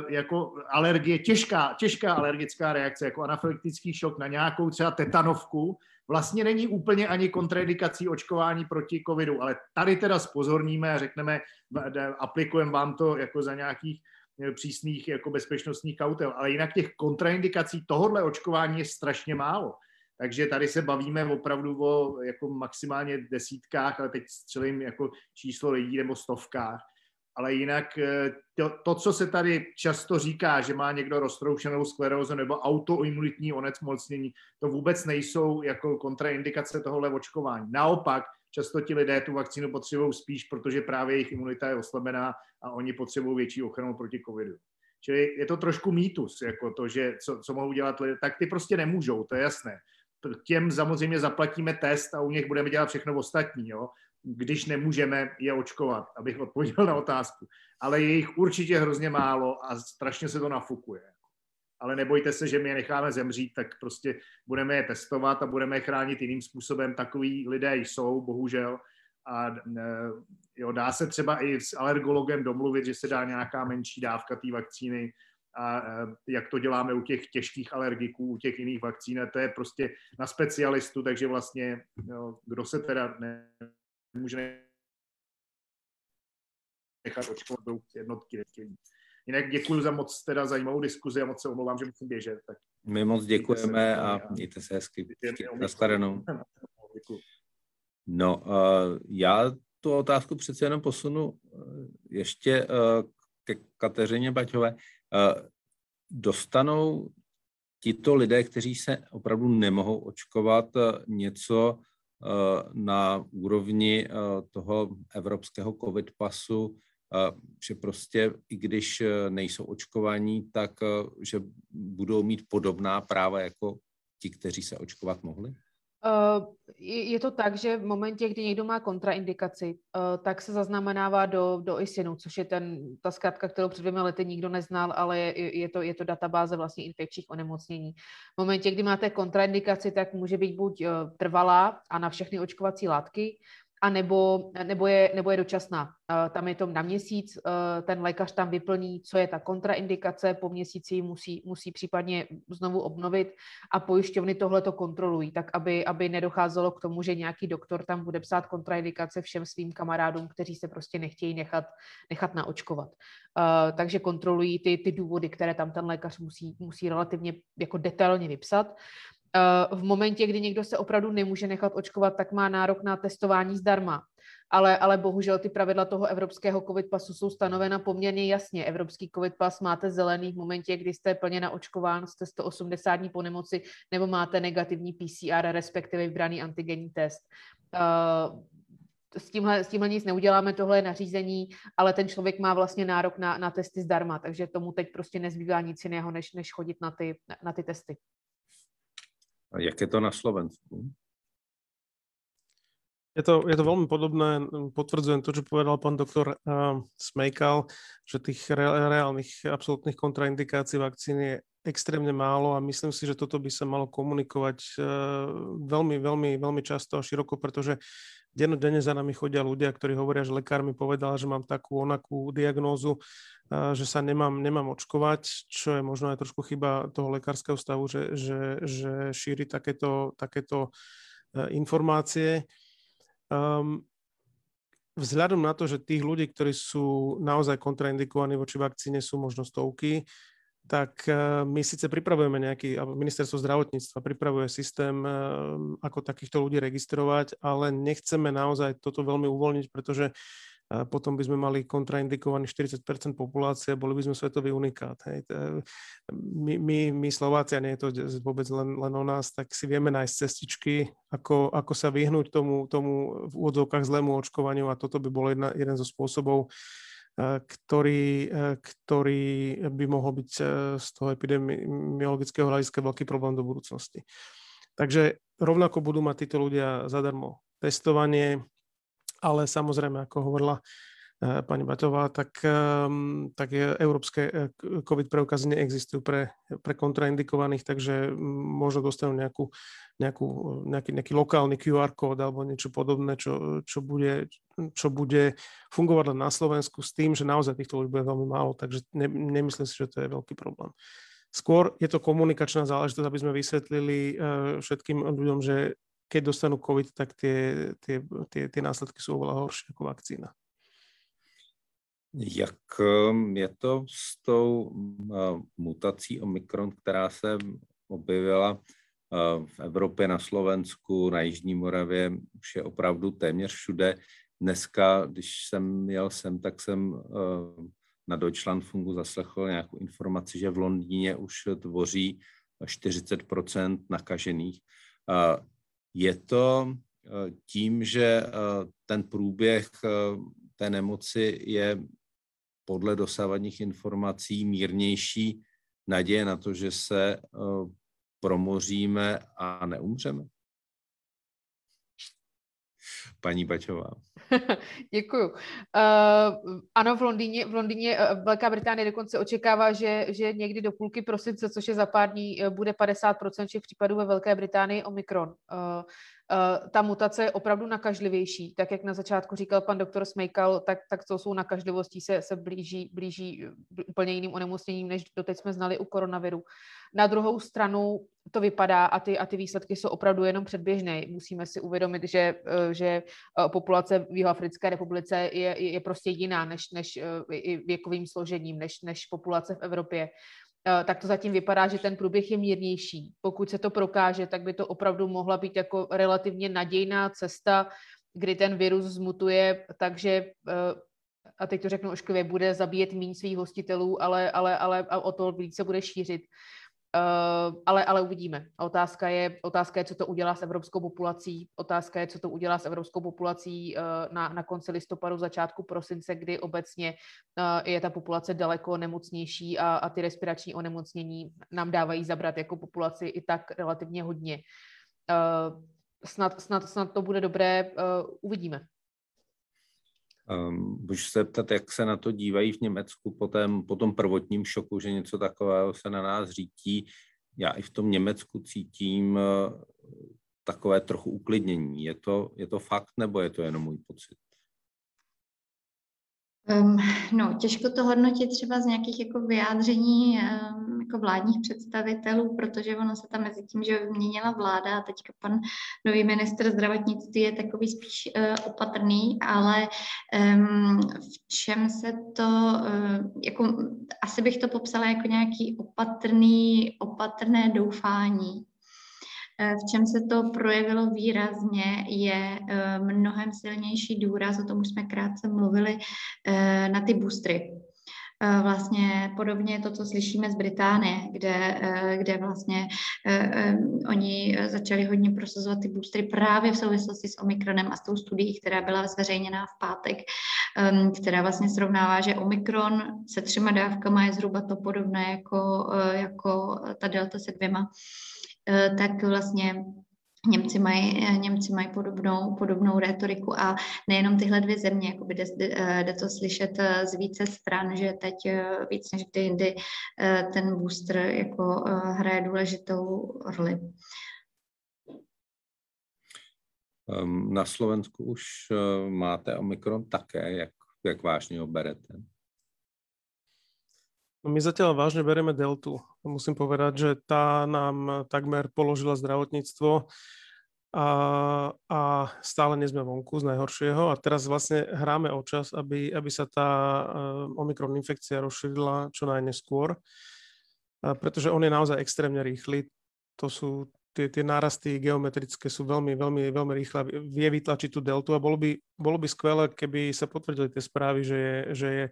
Speaker 3: jako alergie, těžká, těžká alergická reakce, jako anafylaktický šok na nějakou třeba tetanovku, vlastně není úplně ani kontraindikací očkování proti covidu, ale tady teda spozorníme a řekneme, aplikujeme vám to jako za nějakých eh, přísných jako bezpečnostních kautel, ale jinak těch kontraindikací tohohle očkování je strašně málo. Takže tady se bavíme opravdu o jako maximálně desítkách, ale teď střelím jako číslo lidí nebo stovkách ale jinak eh, to, to, co se tady často říká, že má někdo roztroušenou sklerózu nebo autoimunitní onecmocnění, to vůbec nejsou jako kontraindikace tohohle očkování. Naopak, často ti lidé tu vakcínu potřebují spíš, protože právě jejich imunita je oslabená a oni potřebují větší ochranu proti covidu. Čili je to trošku mýtus, jako to, že co, co mohou dělat lidé, tak ty prostě nemůžou, to je jasné. Těm samozřejmě zaplatíme test a u nich budeme dělat všechno ostatní, jo? Když nemůžeme je očkovat, abych odpověděl na otázku. Ale je jich určitě hrozně málo a strašně se to nafukuje. Ale nebojte se, že my je necháme zemřít, tak prostě budeme je testovat a budeme je chránit jiným způsobem. Takový lidé jsou, bohužel. A e, jo, dá se třeba i s alergologem domluvit, že se dá nějaká menší dávka té vakcíny, a e, jak to děláme u těch těžkých alergiků, u těch jiných vakcín, to je prostě na specialistu, takže vlastně jo, kdo se teda nemůže nechat očkovat do jednotky. Jinak děkuji za moc teda zajímavou diskuzi a moc se omlouvám, že musím běžet. Tak.
Speaker 1: My moc děkujeme a mějte se hezky. Nashledanou. No, uh, já tu otázku přece jenom posunu uh, ještě uh, ke Kateřině Baťové. Uh, dostanou tito lidé, kteří se opravdu nemohou očkovat, něco na úrovni toho evropského covid pasu, že prostě i když nejsou očkovaní, tak že budou mít podobná práva jako ti, kteří se očkovat mohli?
Speaker 2: Uh, je to tak, že v momentě, kdy někdo má kontraindikaci, uh, tak se zaznamenává do, do ISINu, což je ten, ta zkrátka, kterou před dvěma lety nikdo neznal, ale je, je, to, je to databáze vlastně infekčních onemocnění. V momentě, kdy máte kontraindikaci, tak může být buď uh, trvalá a na všechny očkovací látky, a nebo, nebo, je, nebo je dočasná. Tam je to na měsíc, ten lékař tam vyplní, co je ta kontraindikace, po měsíci musí, musí případně znovu obnovit a pojišťovny tohle to kontrolují, tak aby, aby nedocházelo k tomu, že nějaký doktor tam bude psát kontraindikace všem svým kamarádům, kteří se prostě nechtějí nechat, nechat naočkovat. Takže kontrolují ty, ty důvody, které tam ten lékař musí, musí relativně jako detailně vypsat. Eh, v momentě, kdy někdo se opravdu nemůže nechat očkovat, tak má nárok na testování zdarma. Ale, ale bohužel ty pravidla toho evropského covid pasu jsou stanovena poměrně jasně. Evropský covid pas máte zelený v momentě, kdy jste plně naočkován, jste 180 dní po nemoci, nebo máte negativní PCR, respektive vybraný antigenní test. Uh, s tímhle, s tímhle nic neuděláme, tohle je nařízení, ale ten člověk má vlastně nárok na, na testy zdarma, takže tomu teď prostě nezbývá nic jiného, než, než chodit na ty, na ty testy.
Speaker 1: A jak je to na Slovensku?
Speaker 4: Je to, je to veľmi podobné, potvrdzujem to, čo povedal pán doktor uh, Smejkal, že tých re, reálnych absolútnych kontraindikácií vakcíny je extrémne málo a myslím si, že toto by sa malo komunikovať uh, veľmi, veľmi, veľmi často a široko, pretože dennodenne za nami chodia ľudia, ktorí hovoria, že lekár mi povedal, že mám takú onakú diagnózu, že sa nemám, nemám očkovať, čo je možno aj trošku chyba toho lekárskeho stavu, že, že, že šíri takéto, takéto e, informácie. Um, vzhľadom na to, že tých ľudí, ktorí sú naozaj kontraindikovaní voči vakcíne, sú možno stovky, tak eh, my síce pripravujeme nejaký, alebo ministerstvo zdravotníctva pripravuje systém, eh, ako takýchto ľudí registrovať, ale nechceme naozaj toto veľmi uvoľniť, pretože eh, potom by sme mali kontraindikovaný 40% populácie, boli by sme svetový unikát. Hej. My, my, my Slováci, a nie je to vôbec len, len o nás, tak si vieme nájsť cestičky, ako, ako sa vyhnúť tomu, tomu v úvodzovkách zlému očkovaniu a toto by bol jedna, jeden zo spôsobov, ktorý, ktorý by mohol byť z toho epidemiologického hľadiska veľký problém do budúcnosti. Takže rovnako budú mať títo ľudia zadarmo testovanie, ale samozrejme, ako hovorila Eh, pani Baťová, tak, ehm, tak európske eh, COVID preukazy neexistujú pre, pre kontraindikovaných, takže možno dostanú nejakú, nejakú, nejaký, nejaký lokálny QR kód alebo niečo podobné, čo, čo, bude, čo bude fungovať len na Slovensku s tým, že naozaj týchto ľudí bude veľmi málo, takže ne, nemyslím si, že to je veľký problém. Skôr je to komunikačná záležitosť, aby sme vysvetlili uh, všetkým ľuďom, že keď dostanú COVID, tak tie, tie, tie, tie následky sú oveľa horšie ako vakcína.
Speaker 1: Jak um, je to s tou uh, mutací Omikron, která se objevila uh, v Evropě, na Slovensku, na Jižní Moravě, už je opravdu téměř všude. Dneska, když jsem jel sem, tak jsem uh, na Deutschlandfunku zaslechl nějakou informaci, že v Londýně už tvoří 40% nakažených. Je to tím, že ten průběh té nemoci je podle dosávadních informací mírnější naděje na to, že se promoříme a neumřeme? Paní Bačová.
Speaker 2: Děkuju. Uh, ano, v Londýně, v Londýně uh, Velká Británie dokonce očekává, že, že někdy do půlky prosince, což je za pár dní, bude 50% všech případů ve Velké Británii Omikron. Uh, ta mutace je opravdu nakažlivější, tak jak na začátku říkal pan doktor Smejkal, tak, tak to jsou nakažlivostí se, se blíží, blíží úplně jiným onemocněním, než doteď jsme znali u koronaviru. Na druhou stranu to vypadá a ty, a ty výsledky jsou opravdu jenom předběžné. Musíme si uvědomit, že, eh, že eh, populace v Jihoafrické republice je, je prostě jiná než, než eh, věkovým složením, než, než populace v Evropě tak to zatím vypadá, že ten průběh je mírnější. Pokud se to prokáže, tak by to opravdu mohla být jako relativně nadějná cesta, kdy ten virus zmutuje, takže a teď to řeknu ošklivě, bude zabíjet méně svých hostitelů, ale, ale, ale o to víc se bude šířit. Uh, ale, ale uvidíme. Otázka je, otázka je, co to udělá s evropskou populací. Otázka je, co to udělá s evropskou populací uh, na, na konci listopadu, začátku prosince, kdy obecně uh, je ta populace daleko nemocnější a, a ty respirační onemocnění nám dávají zabrat jako populaci i tak relativně hodně. Uh, snad, snad, snad to bude dobré, uh, uvidíme.
Speaker 1: Um, můžu se ptat, jak se na to dívají v Německu po, tém, po tom prvotním šoku, že něco takového se na nás řítí. Já i v tom Německu cítím uh, takové trochu uklidnění. Je to, je to fakt nebo je to jenom můj pocit?
Speaker 5: Um, no, těžko to hodnotit třeba z nějakých jako vyjádření um, jako vládních představitelů, protože ono se tam mezi tím, že vyměnila vláda a teďka pan nový minister zdravotnictví je takový spíš uh, opatrný, ale um, v čem se to, uh, jako, asi bych to popsala jako nějaký opatrný, opatrné doufání, Eh, v čem se to projevilo výrazně, je mnohem silnější důraz, o tom už jsme krátce mluvili, na ty boostry. Vlastně podobně to, co slyšíme z Británie, kde, kde vlastně oni začali hodně prosazovat ty boostry právě v souvislosti s Omikronem a s tou studií, která byla zveřejněná v pátek, ehm, která vlastně srovnává, že Omikron se třema dávkama je zhruba to podobné jako, jako ta delta se dvěma. Eh, tak vlastně Němci mají, eh, Němci mají podobnou, podobnou retoriku a nejenom tyhle dvě země, jakoby jde, eh, jde to slyšet z více stran, že teď víc než kdy jindy ten booster jako hraje důležitou roli.
Speaker 1: Ehm, na Slovensku už máte Omikron také, jak, jak vážně ho berete?
Speaker 4: No my zatiaľ vážne bereme deltu. Musím povedať, že tá nám takmer položila zdravotníctvo a, a stále nie sme vonku z najhoršieho a teraz vlastne hráme o čas, aby, aby sa tá uh, Omikron infekcia rozšírila čo najneskôr, uh, pretože on je naozaj extrémne rýchly. To sú tie, tie nárasty geometrické sú veľmi, veľmi, veľmi rýchle. Vie vytlačiť tú deltu a bolo by, bolo by skvelé, keby sa potvrdili tie správy, že je, že je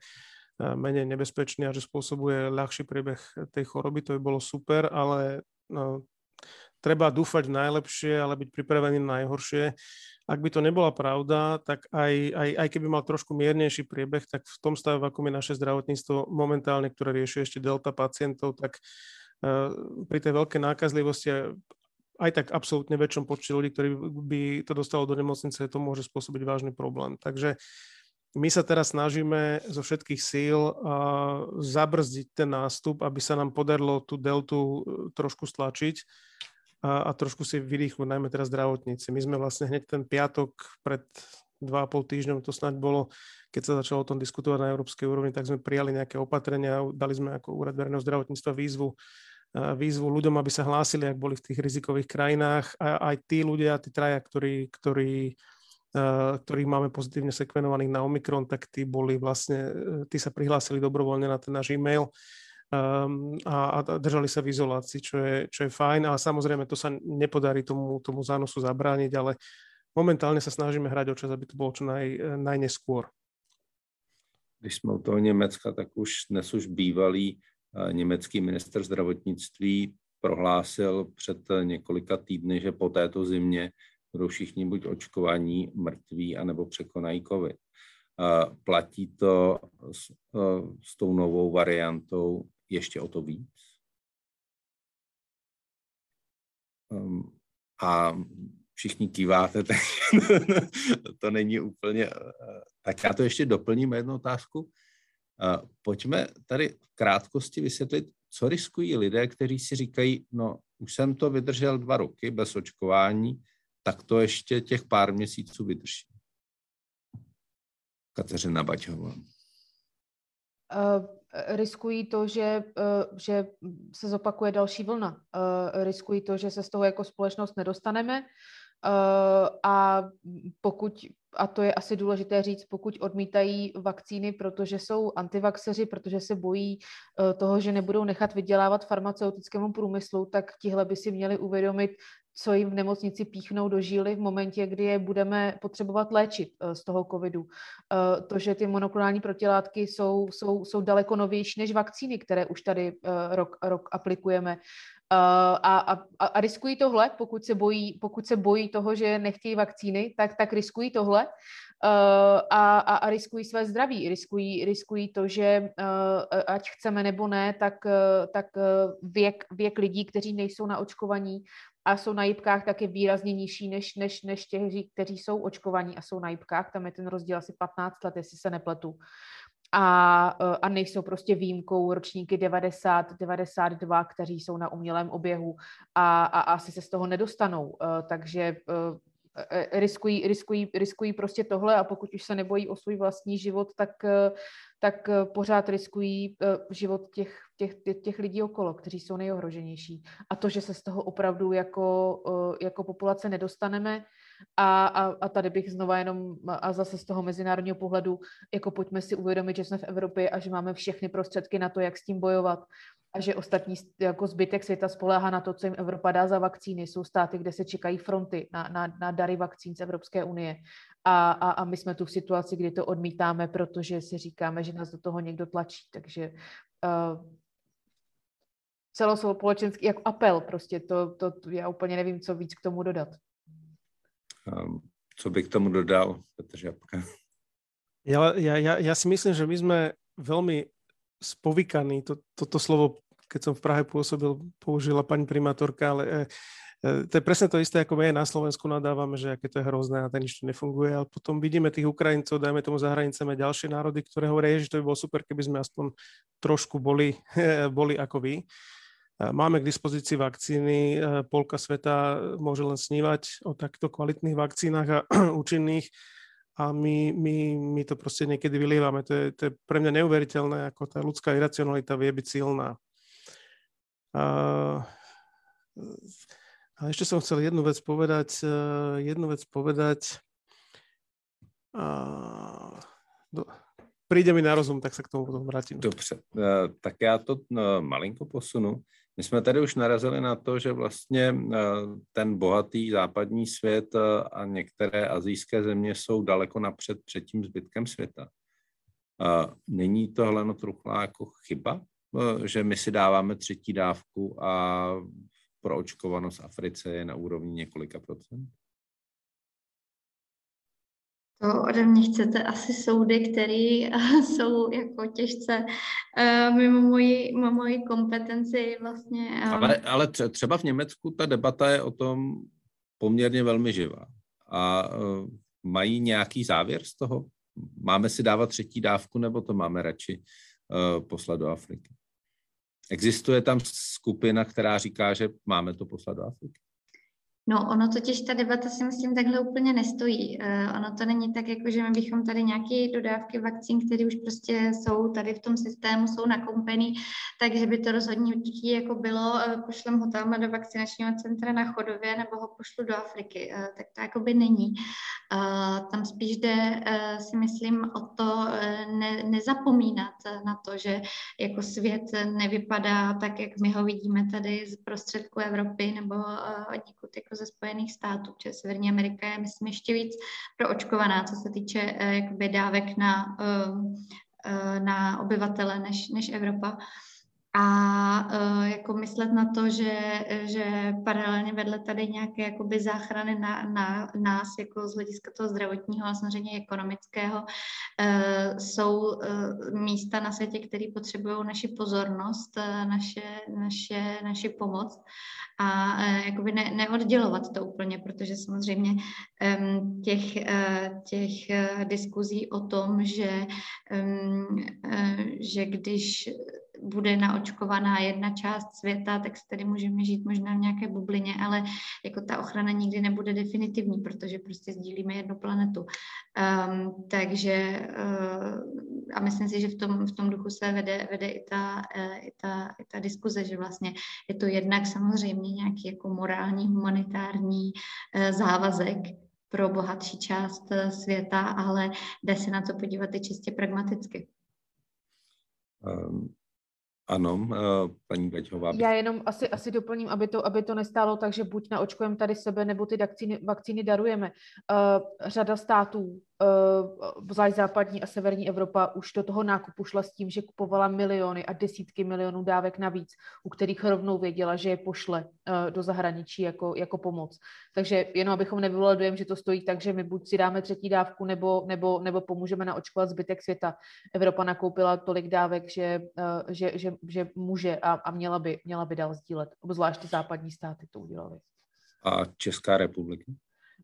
Speaker 4: menej nebezpečný a že spôsobuje ľahší priebeh tej choroby, to by bolo super, ale no, treba dúfať v najlepšie, ale byť pripravený na najhoršie. Ak by to nebola pravda, tak aj, aj, aj keby mal trošku miernejší priebeh, tak v tom stave, ako je naše zdravotníctvo momentálne, ktoré rieši ešte delta pacientov, tak uh, pri tej veľkej nákazlivosti aj tak absolútne väčšom počte ľudí, ktorí by to dostalo do nemocnice, to môže spôsobiť vážny problém. Takže my sa teraz snažíme zo všetkých síl zabrzdiť ten nástup, aby sa nám podarilo tú deltu e, trošku stlačiť a, a trošku si vyrýchliť, najmä teraz zdravotníci. My sme vlastne hneď ten piatok pred dva a pol týždňom, to snáď bolo, keď sa začalo o tom diskutovať na európskej úrovni, tak sme prijali nejaké opatrenia, dali sme ako úrad verejného zdravotníctva výzvu výzvu ľuďom, aby sa hlásili, ak boli v tých rizikových krajinách. A aj tí ľudia, tí traja, ktorí, ktorí ktorých máme pozitívne sekvenovaných na Omikron, tak tí boli vlastne, eh, tí sa prihlásili dobrovoľne na ten náš e-mail um, a, a držali sa v izolácii, čo je, čo je fajn, ale samozrejme to sa nepodarí tomu, tomu zánosu zabrániť, ale momentálne sa snažíme hrať o čas, aby to bolo čo naj, najneskôr.
Speaker 1: Když jsme u toho Německa, tak už dnes už bývalý eh, německý minister zdravotnictví prohlásil před několika týdny, že po této zimě budou všichni buď očkovaní, mrtví, anebo překonají COVID. Platí to s, s tou novou variantou ještě o to víc? Um, a všichni kýváte, tak to není úplně... Tak já to ještě doplním jednu otázku. Pojďme tady v krátkosti vysvětlit, co riskují lidé, kteří si říkají, no už jsem to vydržel dva roky bez očkování, tak to ještě těch pár měsíců vydrží. Kateřina Baťová.
Speaker 2: Uh, riskují to, že, uh, že se zopakuje další vlna. Uh, riskují to, že se z toho jako společnost nedostaneme. Uh, a pokud, a to je asi důležité říct, pokud odmítají vakcíny, protože jsou antivaxeři, protože se bojí uh, toho, že nebudou nechat vydělávat farmaceutickému průmyslu, tak tihle by si měli uvědomit, co jim v nemocnici píchnou do žíly v momentě, kdy je budeme potřebovat léčit uh, z toho covidu. To, že ty monoklonální protilátky jsou, jsou, jsou daleko novější než vakcíny, které už tady rok, rok aplikujeme. Uh, a, a, a riskují tohle, pokud se bojí, pokud se bojí toho, že nechtějí vakcíny, tak, tak riskují tohle. Uh, a, a, a riskují své zdraví, riskují, riskují to, že uh, ať chceme nebo ne, tak, uh, tak věk, věk lidí, kteří nejsou na očkovaní a jsou na jibkách, tak je výrazně nižší než, než, než těch, kteří jsou očkovaní a jsou na jibkách. Tam je ten rozdíl asi 15 let, jestli se nepletu a, e, a nejsou prostě výjimkou ročníky 90, 92, kteří jsou na umělém oběhu a, a asi se z toho nedostanou. E, takže e, riskují, riskují, riskují prostě tohle a pokud už se nebojí o svůj vlastní život, tak, tak pořád riskují život těch, těch, těch lidí okolo, kteří jsou nejohroženější. A to, že se z toho opravdu jako, jako populace nedostaneme, a, a, a tady bych znova jenom, a zase z toho mezinárodního pohledu, jako pojďme si uvědomit, že jsme v Evropě a že máme všechny prostředky na to, jak s tím bojovat a že ostatní jako zbytek světa spoléhá na to, co jim Evropa dá za vakcíny. Jsou státy, kde se čekají fronty na, na, na dary vakcín z Evropské unie. A, a, a my jsme tu v situaci, kdy to odmítáme, protože si říkáme, že nás do toho někdo tlačí. Takže uh, celospolečenský jako apel prostě, to, to, to já úplně nevím, co víc k tomu dodat.
Speaker 1: Ehm, co bych k tomu dodal, Petr Žabka?
Speaker 4: Ja, ja, ja, ja si myslím, že my sme veľmi spovykaní. To, toto slovo, keď som v Prahe pôsobil, použila pani primátorka, ale e, e, to je presne to isté, ako my na Slovensku nadávame, že aké to je hrozné a to nič nefunguje, ale potom vidíme tých Ukrajincov, dajme tomu za hranicami ďalšie národy, ktoré hovoria, že to by bolo super, keby sme aspoň trošku boli, boli ako vy. Máme k dispozícii vakcíny, polka sveta môže len snívať o takto kvalitných vakcínach a účinných a my, my, my to prostě niekedy vylievame. To je, to je pre mňa neuveriteľné, ako tá ľudská iracionalita vie byť silná. A, ešte som chcel jednu vec povedať, jednu vec povedať. A, do, príde mi na rozum, tak se k tomu potom vrátím.
Speaker 1: Dobře, tak já to malinko posunu. My jsme tady už narazili na to, že vlastně eh, ten bohatý západní svět eh, a některé azijské země jsou daleko napřed před tím zbytkem světa. Není to Heleno Truchlá jako chyba, eh, že my si dáváme třetí dávku a proočkovanost Africe je na úrovni několika procent?
Speaker 5: To ode mě chcete asi soudy, které jsou jako těžce uh, mimo moji, mimo moji kompetenci vlastně.
Speaker 1: Um. Ale, ale třeba v Německu ta debata je o tom poměrně velmi živá. A uh, mají nějaký závěr z toho? Máme si dávat třetí dávku, nebo to máme radši poslat do Afriky? Existuje tam skupina, která říká, že máme to poslat do Afriky?
Speaker 5: No, ono totiž ta debata si myslím takhle úplně nestojí. Uh, ono to není tak, jako že my bychom tady nějaké dodávky vakcín, které už prostě jsou tady v tom systému, jsou nakoupený, takže by to rozhodně jako bylo, uh, pošlem ho tam do vakcinačního centra na Chodově nebo ho pošlu do Afriky. Uh, tak to jako by není. Uh, tam spíš jde, uh, si myslím, o to uh, ne, nezapomínat na to, že jako svět nevypadá tak, jak my ho vidíme tady z prostředku Evropy nebo uh, někud jako ze Spojených států, protože Severní Amerika je, myslím, ještě víc proočkovaná, co se týče uh, jakoby dávek na, uh, uh, na obyvatele než, než Evropa. A uh, jako myslet na to, že, že paralelně vedle tady nějaké jakoby záchrany na, na nás jako z hlediska toho zdravotního a samozřejmě ekonomického uh, jsou uh, místa na světě, které potřebují naši pozornost, naše, naše, naši pomoc a jakoby ne, neoddělovat to úplně, protože samozřejmě těch, těch diskuzí o tom, že, že když bude naočkovaná jedna část světa, tak tady můžeme žít možná v nějaké bublině, ale jako ta ochrana nikdy nebude definitivní, protože prostě sdílíme jednu planetu. Um, takže uh, a myslím si, že v tom, v tom duchu se vede, vede i, ta, uh, i, ta, i ta diskuze, že vlastně je to jednak samozřejmě nějaký jako morální, humanitární uh, závazek, pro bohatší část světa, ale jde se na to podívat i čistě pragmaticky.
Speaker 1: Ano, eh, paní Gaťová.
Speaker 2: Já jenom asi, asi doplním, aby to, aby to nestálo tak, že buď naočkujeme tady sebe, nebo ty vakcíny, vakcíny darujeme. Uh, řada států zvlášť západní a severní Evropa už do toho nákupu šla s tím, že kupovala miliony a desítky milionů dávek navíc, u kterých rovnou věděla, že je pošle uh, do zahraničí jako, jako pomoc. Takže jenom abychom nevyvolali dojem, že to stojí tak, že my buď si dáme třetí dávku, nebo, nebo, nebo pomůžeme naočkovat zbytek světa. Evropa nakoupila tolik dávek, že, uh, že, že, že může a, a měla, by, měla by dál sdílet. Obzvlášť ty západní státy to udělali.
Speaker 1: A Česká republika?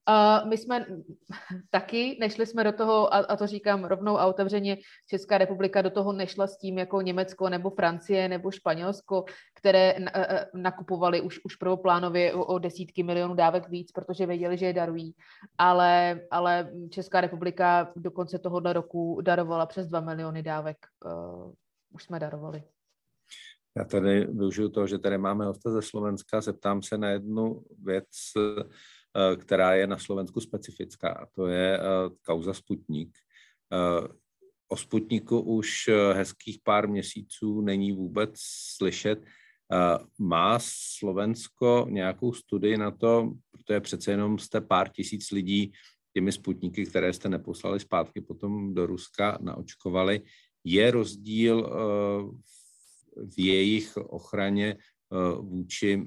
Speaker 2: Uh, my jsme taky nešli jsme do toho, a, a to říkám rovnou a otevřeně, Česká republika do toho nešla s tím jako Německo nebo Francie nebo Španělsko, které na, nakupovali už, už prvoplánově o, o desítky milionů dávek víc, protože věděli, že je darují. Ale, ale Česká republika do konce tohohle roku darovala přes 2 miliony dávek. Uh, už jsme darovali.
Speaker 1: Já tady využiju toho, že tady máme hosta ze Slovenska, zeptám se na jednu věc, která je na Slovensku specifická, a to je eh, kauza Sputnik. Eh, o Sputniku už hezkých pár měsíců není vůbec slyšet. Má Slovensko nějakou studii na to, protože přece jenom jste pár tisíc lidí těmi Sputniky, které jste neposlali zpátky potom do Ruska, naočkovali. Je rozdíl v jejich ochraně vůči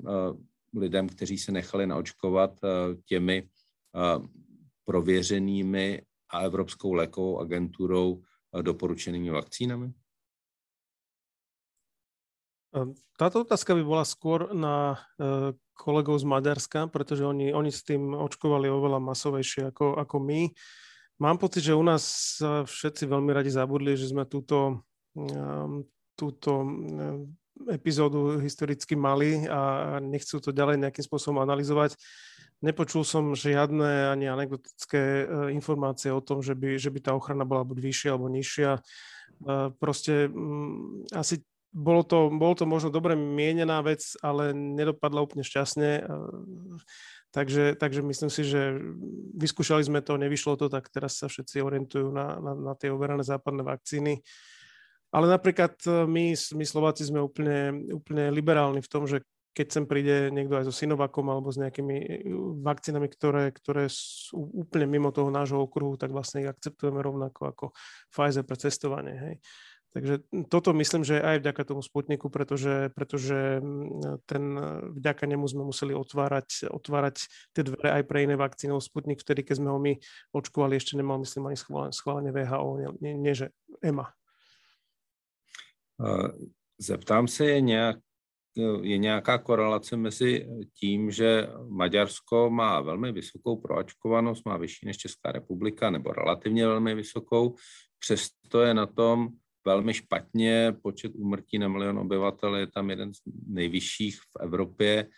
Speaker 1: lidem, kteří se nechali naočkovat eh, těmi eh, prověřenými a Evropskou lékovou agenturou eh, doporučenými vakcínami?
Speaker 4: Táto otázka by bola skôr na kolegov z Maďarska, pretože oni, oni s tým očkovali oveľa masovejšie ako, ako my. Mám pocit, že u nás všetci veľmi radi zabudli, že sme túto, túto epizódu historicky mali a nechcú to ďalej nejakým spôsobom analyzovať. Nepočul som žiadne ani anekdotické e, informácie o tom, že by, že by tá ochrana bola buď vyššia alebo nižšia. E, proste mm, asi bolo to, bolo to možno dobre mienená vec, ale nedopadla úplne šťastne. E, takže, takže myslím si, že vyskúšali sme to, nevyšlo to, tak teraz sa všetci orientujú na, na, na tie overané západné vakcíny. Ale napríklad e, my, my Slováci sme úplne, úplne liberálni v tom, že keď sem príde niekto aj so Sinovakom alebo s nejakými e, vakcínami, ktoré, ktoré sú úplne mimo toho nášho okruhu, tak vlastne ich akceptujeme rovnako ako Pfizer pre cestovanie. Hej. Takže toto myslím, že aj vďaka tomu Sputniku, pretože, pretože ten, vďaka nemu sme museli otvárať, otvárať tie dvere aj pre iné vakcíny. Sputnik vtedy, keď sme ho my očkovali, ešte nemal, myslím, ani schválenie VHO, nie, nie, nie že EMA.
Speaker 1: Zeptám se, je, nějak, je nějaká korelace mezi tím, že Maďarsko má velmi vysokou proačkovanost, má vyšší než Česká republika, nebo relativně velmi vysokou, přesto je na tom velmi špatně, počet úmrtí na milion obyvatel je tam jeden z nejvyšších v Evropě.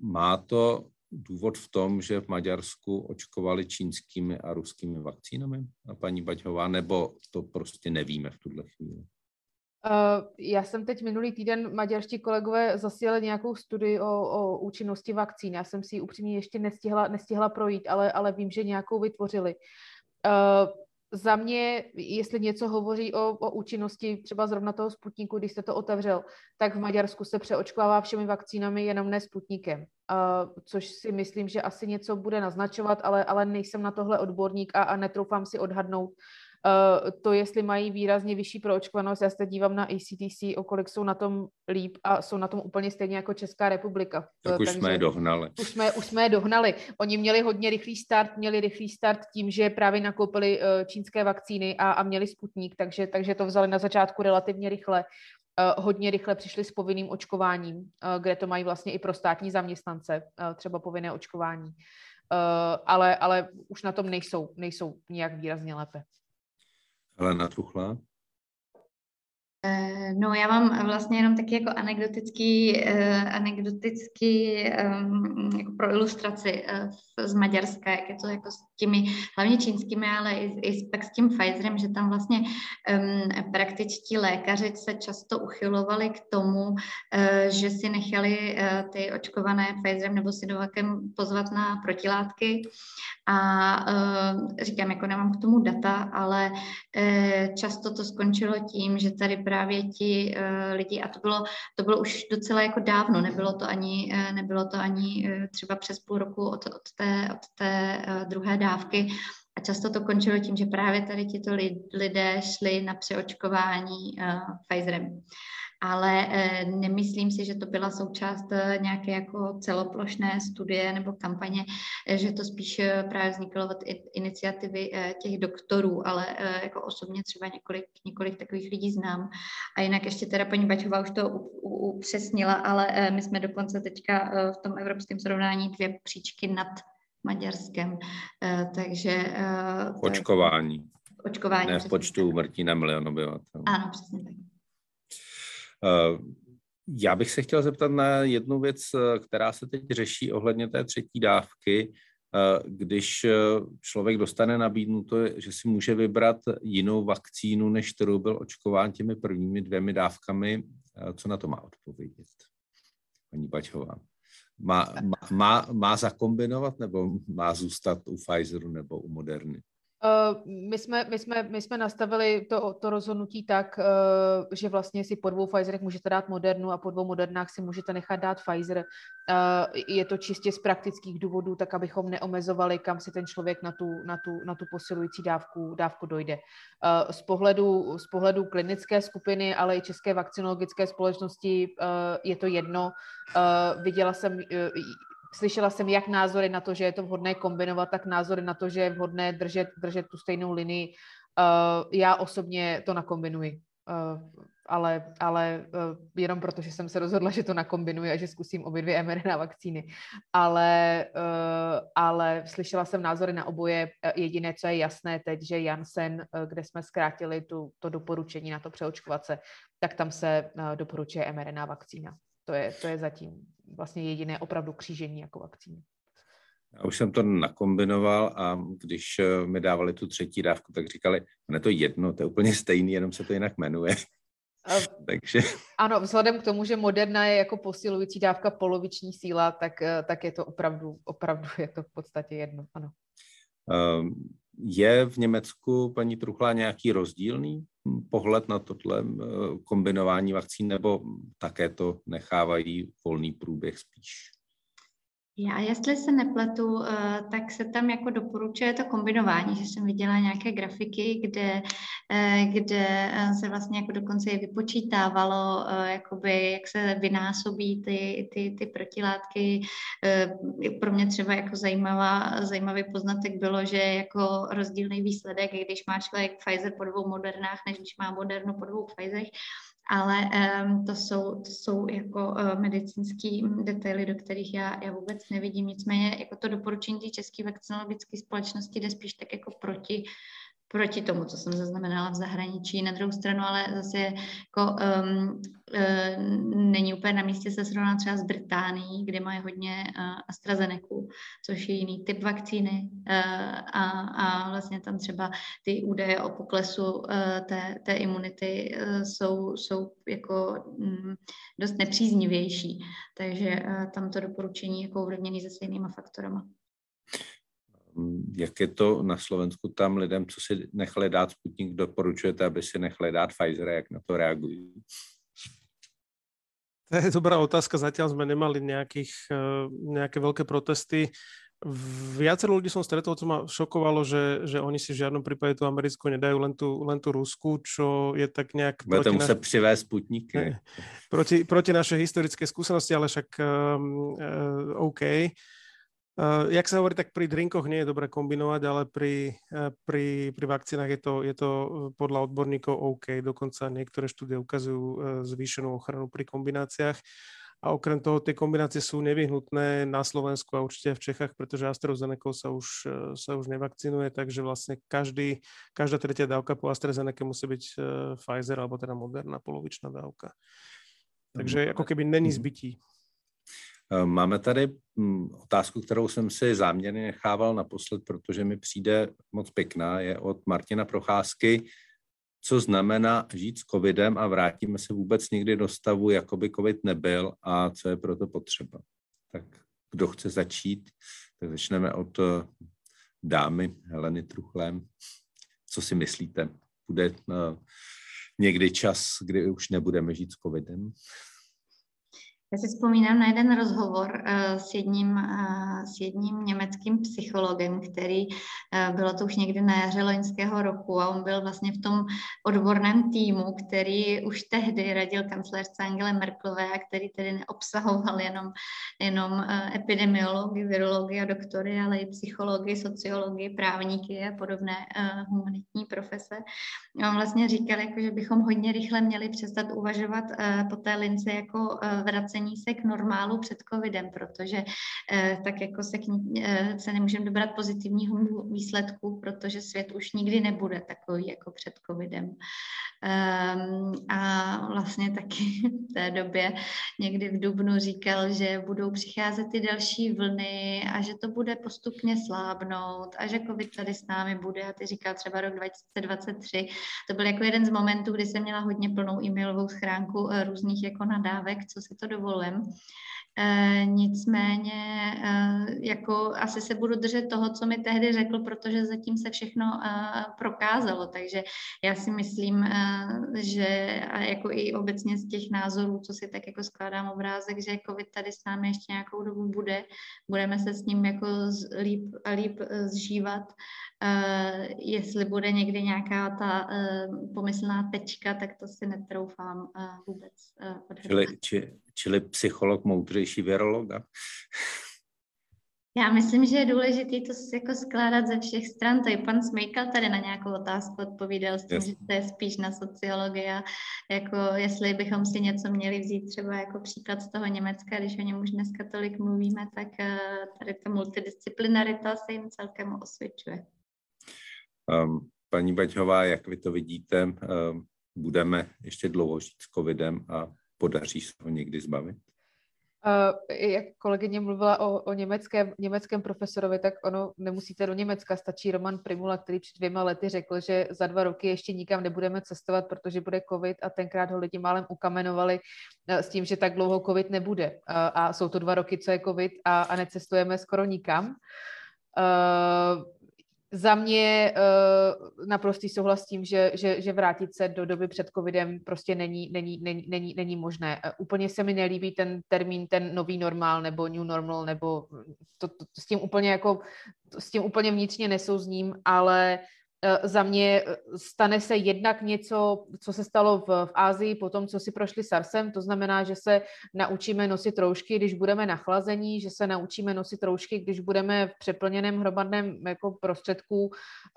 Speaker 1: Má to důvod v tom, že v Maďarsku očkovali čínskými a ruskými vakcínami, a paní Baťová, nebo to prostě nevíme v tuhle chvíli?
Speaker 2: Uh, já jsem teď minulý týden, maďarští kolegové zasílali nějakou studii o, o účinnosti vakcín. Já jsem si ji upřímně ještě nestihla, nestihla projít, ale, ale vím, že nějakou vytvořili. Uh, za mě, jestli něco hovoří o, o účinnosti třeba zrovna toho Sputniku, když jste to otevřel, tak v Maďarsku se přeočkovává všemi vakcínami, jenom ne Sputnikem. Uh, což si myslím, že asi něco bude naznačovat, ale, ale nejsem na tohle odborník a, a netroufám si odhadnout, to, jestli mají výrazně vyšší proočkovanost, já se dívám na ACTC, o kolik jsou na tom líp a jsou na tom úplně stejně jako Česká republika.
Speaker 1: Tak už Takže jsme je dohnali.
Speaker 2: Už jsme, už jsme je dohnali. Oni měli hodně rychlý start, měli rychlý start tím, že právě nakoupili uh, čínské vakcíny a, a měli sputník, takže, takže to vzali na začátku relativně rychle. Hodně rychle přišli s povinným očkováním, kde to mají vlastně i pro státní zaměstnance, třeba povinné očkování. Ale, ale už na tom nejsou, nejsou nějak výrazně lépe.
Speaker 1: Helena Truchla?
Speaker 5: Eh, no, já mám vlastně jenom taky jako anekdotický, uh, anekdotický um, jako pro ilustraci uh, z Maďarska, jak je to jako těmi hlavně čínskými, ale i, i pak s tím Pfizerem, že tam vlastně um, praktičtí lékaři se často uchylovali k tomu, uh, že si nechali uh, ty očkované Pfizerem nebo Sinovakem pozvat na protilátky. A uh, říkám, jako nemám k tomu data, ale uh, často to skončilo tím, že tady právě ti uh, lidi, a to bylo, to bylo už docela jako dávno, nebylo to ani, uh, nebylo to ani uh, třeba přes půl roku od, od té, od té uh, druhé dávky, a často to končilo tím, že právě tady tito lidé šli na přeočkování uh, Pfizerem ale eh, nemyslím si, že to byla součást eh, nějaké jako celoplošné studie nebo kampaně, že to spíš právě vzniklo od iniciativy těch doktorů, ale jako osobně třeba několik, několik takových lidí znám. A jinak ještě teda paní Bačová už to upřesnila, ale my jsme dokonce teďka v tom evropském srovnání dvě příčky nad Maďarskem, takže...
Speaker 1: Očkování.
Speaker 5: Očkování.
Speaker 1: Ne v počtu umrtí na milion obyvatel.
Speaker 5: Ano, přesně tak.
Speaker 1: Eh, já bych se chtěl zeptat na jednu věc, eh, která se teď řeší ohledně té třetí dávky. Eh, když člověk dostane nabídnuto, že si může vybrat jinou vakcínu, než kterou byl očkován těmi prvními dvěmi dávkami, co na to má odpovědět? Paní Bačová. Má, má, má, zakombinovat nebo má zůstat u Pfizeru nebo u Moderny?
Speaker 2: My, jsme, my, jsme, my jsme nastavili to, to rozhodnutí tak, uh, že vlastně si po dvou Pfizerech můžete dát Modernu a po dvou Modernách si můžete nechat dát Pfizer. Uh, je to čistě z praktických důvodů, tak abychom neomezovali, kam si ten člověk na tu, na tu, na tu posilující dávku, dávku dojde. Uh, z, pohledu, z pohledu klinické skupiny, ale i České vakcinologické společnosti je to jedno. Viděla jsem, slyšela jsem jak názory na to, že je to vhodné kombinovat, tak názory na to, že je vhodné držet, držet tu stejnou linii. Uh, já osobně to nakombinuji, uh, ale, ale uh, jenom proto, že jsem se rozhodla, že to nakombinuji a že zkusím obě dvě mRNA vakcíny. Ale, uh, ale slyšela jsem názory na oboje. Jediné, co je jasné teď, že Janssen, kde jsme zkrátili tu, to doporučení na to přeočkovat se, tak tam se uh, doporučuje mRNA vakcína. To je, to je zatím vlastně jediné opravdu křížení jako vakcíny.
Speaker 1: Já už jsem to nakombinoval a když eh, mi dávali tu třetí dávku, tak říkali, ne to jedno, to je úplně stejný, jenom se to jinak jmenuje. A, Takže...
Speaker 2: Ano, vzhledem k tomu, že Moderna je jako posilující dávka poloviční síla, tak, eh, tak je to opravdu, opravdu je to v podstatě jedno, ano.
Speaker 1: Um, je v Německu, paní Truchlá, nějaký rozdílný pohled na tohle eh, kombinování vakcín, nebo také to nechávají volný průběh spíš?
Speaker 5: Já, jestli se nepletu, eh, tak se tam jako doporučuje to kombinování, že jsem viděla nějaké grafiky, kde, eh, kde se vlastně jako dokonce i vypočítávalo, jakoby, jak se vynásobí ty, ty, ty protilátky. Pro mě třeba jako zajímavá, zajímavý poznatek bylo, že jako rozdílný výsledek, když má člověk Pfizer po dvou modernách, než když má modernu po dvou Pfizerech, ale um, to, jsou, to jsou jako uh, medicínský detaily, do kterých já, já vůbec nevidím. Nicméně jako to doporučení té české vakcinologické společnosti jde spíš tak jako proti proti tomu, co jsem zaznamenala v zahraničí. Na druhou stranu ale zase jako, um, uh, není úplně na místě se srovnat třeba s Británií, kde mají hodně uh, AstraZeneca, což je jiný typ vakcíny uh, a, a vlastně tam třeba ty údaje o poklesu uh, té, té imunity uh, jsou, jsou jako um, dost nepříznivější, takže uh, tam to doporučení jako ovlivněný se stejnýma faktorama.
Speaker 1: Jak je to na Slovensku tam lidem, co si nechali dát Sputnik, doporučujete, aby si nechali dát Pfizer, jak na to reagují?
Speaker 4: To je dobrá otázka. Zatiaľ sme nemali nejakých, eh, nejaké veľké protesty. Viacero ľudí som stretol, co ma šokovalo, že, že oni si v žiadnom prípade tú americkú nedajú, len tú, len tú rusku, čo je tak nejak...
Speaker 1: Budete muset naš... přivést sputníky.
Speaker 4: Proti, proti našej historické skúsenosti, ale však um, uh, OK. Uh, jak sa hovorí, tak pri drinkoch nie je dobré kombinovať, ale pri, uh, pri, pri vakcínach je to, je to podľa odborníkov OK. Dokonca niektoré štúdie ukazujú uh, zvýšenú ochranu pri kombináciách. A okrem toho tie kombinácie sú nevyhnutné na Slovensku a určite v Čechách, pretože AstraZeneca sa už, e, sa už nevakcinuje, takže vlastne každý, každá tretia dávka po AstraZeneca musí byť e, Pfizer alebo teda Moderna polovičná dávka. Takže ako keby není mhm. zbytí.
Speaker 1: E, máme tady mm, otázku, kterou jsem si záměrně nechával naposled, protože mi přijde moc pěkná, je od Martina Procházky co znamená žít s covidem a vrátíme se vůbec někdy do stavu, jako by covid nebyl a co je proto potřeba. Tak kdo chce začít, tak začneme od eh, dámy Heleny Truchlem. Co si myslíte? Bude eh, někdy čas, kdy už nebudeme žít s covidem?
Speaker 5: Já si vzpomínám na jeden rozhovor uh, s, jedním, uh, s jedním německým psychologem, který uh, bylo to už někdy na jaře loňského roku a on byl vlastně v tom odborném týmu, který už tehdy radil kancelářce Angele Merkelové a který tedy neobsahoval jenom, jenom epidemiologii, virologii a doktory, ale i psychologii, sociologii, právníky a podobné humanitní profese. A on vlastně říkal, jako, že bychom hodně rychle měli přestat uvažovat po té lince jako vracení vracení se k normálu před covidem, protože eh, tak jako se, k, eh, se nemůžeme dobrat pozitivního výsledku, protože svět už nikdy nebude takový jako před covidem. Um, a vlastně taky v té době někdy v Dubnu říkal, že budou přicházet ty další vlny a že to bude postupně slábnout a že covid tady s námi bude a ty říkal třeba rok 2023. To byl jako jeden z momentů, kdy jsem měla hodně plnou e-mailovou schránku eh, různých jako nadávek, co si to dovolím. E, nicméně e, jako asi se budu držet toho, co mi tehdy řekl, protože zatím se všechno e, prokázalo, takže já si myslím, e, že a jako i obecně z těch názorů, co si tak jako skládám obrázek, že COVID tady s námi ještě nějakou dobu bude, budeme se s ním jako líp a líp zžívat. Uh, jestli bude někdy nějaká ta uh, pomyslná tečka, tak to si netroufám uh, vůbec uh,
Speaker 1: čili, či, čili psycholog moudřejší virologa?
Speaker 5: Já myslím, že je důležité to jako skládat ze všech stran. To i pan Smejkal tady na nějakou otázku odpovídal s tím, yes. že to je spíš na sociologii a jako jestli bychom si něco měli vzít třeba jako příklad z toho Německa, když o něm už dneska tolik mluvíme, tak tady ta multidisciplinarita se jim celkem osvědčuje.
Speaker 1: Um, paní Baťová, jak vy to vidíte, um, budeme ještě dlouho žít s covidem a podaří se ho někdy zbavit?
Speaker 2: Uh, jak kolegyně mluvila o, o německém, německém profesorovi, tak ono nemusíte do Německa, stačí Roman Primula, který před dvěma lety řekl, že za dva roky ještě nikam nebudeme cestovat, protože bude covid a tenkrát ho lidi málem ukamenovali uh, s tím, že tak dlouho covid nebude. Uh, a jsou to dva roky, co je covid a, a necestujeme skoro nikam. Uh, za mě uh, naprostý souhlas s tím, že, že, že vrátit se do doby před covidem prostě není, není, není, není, není možné. Uh, úplně se mi nelíbí ten termín, ten nový normál nebo new normal, nebo to, to, to s tím úplně jako, s tím úplně vnitřně nesouzním, ale Eh, za mě eh, stane se jednak něco, co se stalo v, v Ázii po tom, co si prošli SARSem, to znamená, že se naučíme nosit roušky, když budeme nachlazení, že se naučíme nosit roušky, když budeme v přeplněném hromadném jako prostředku.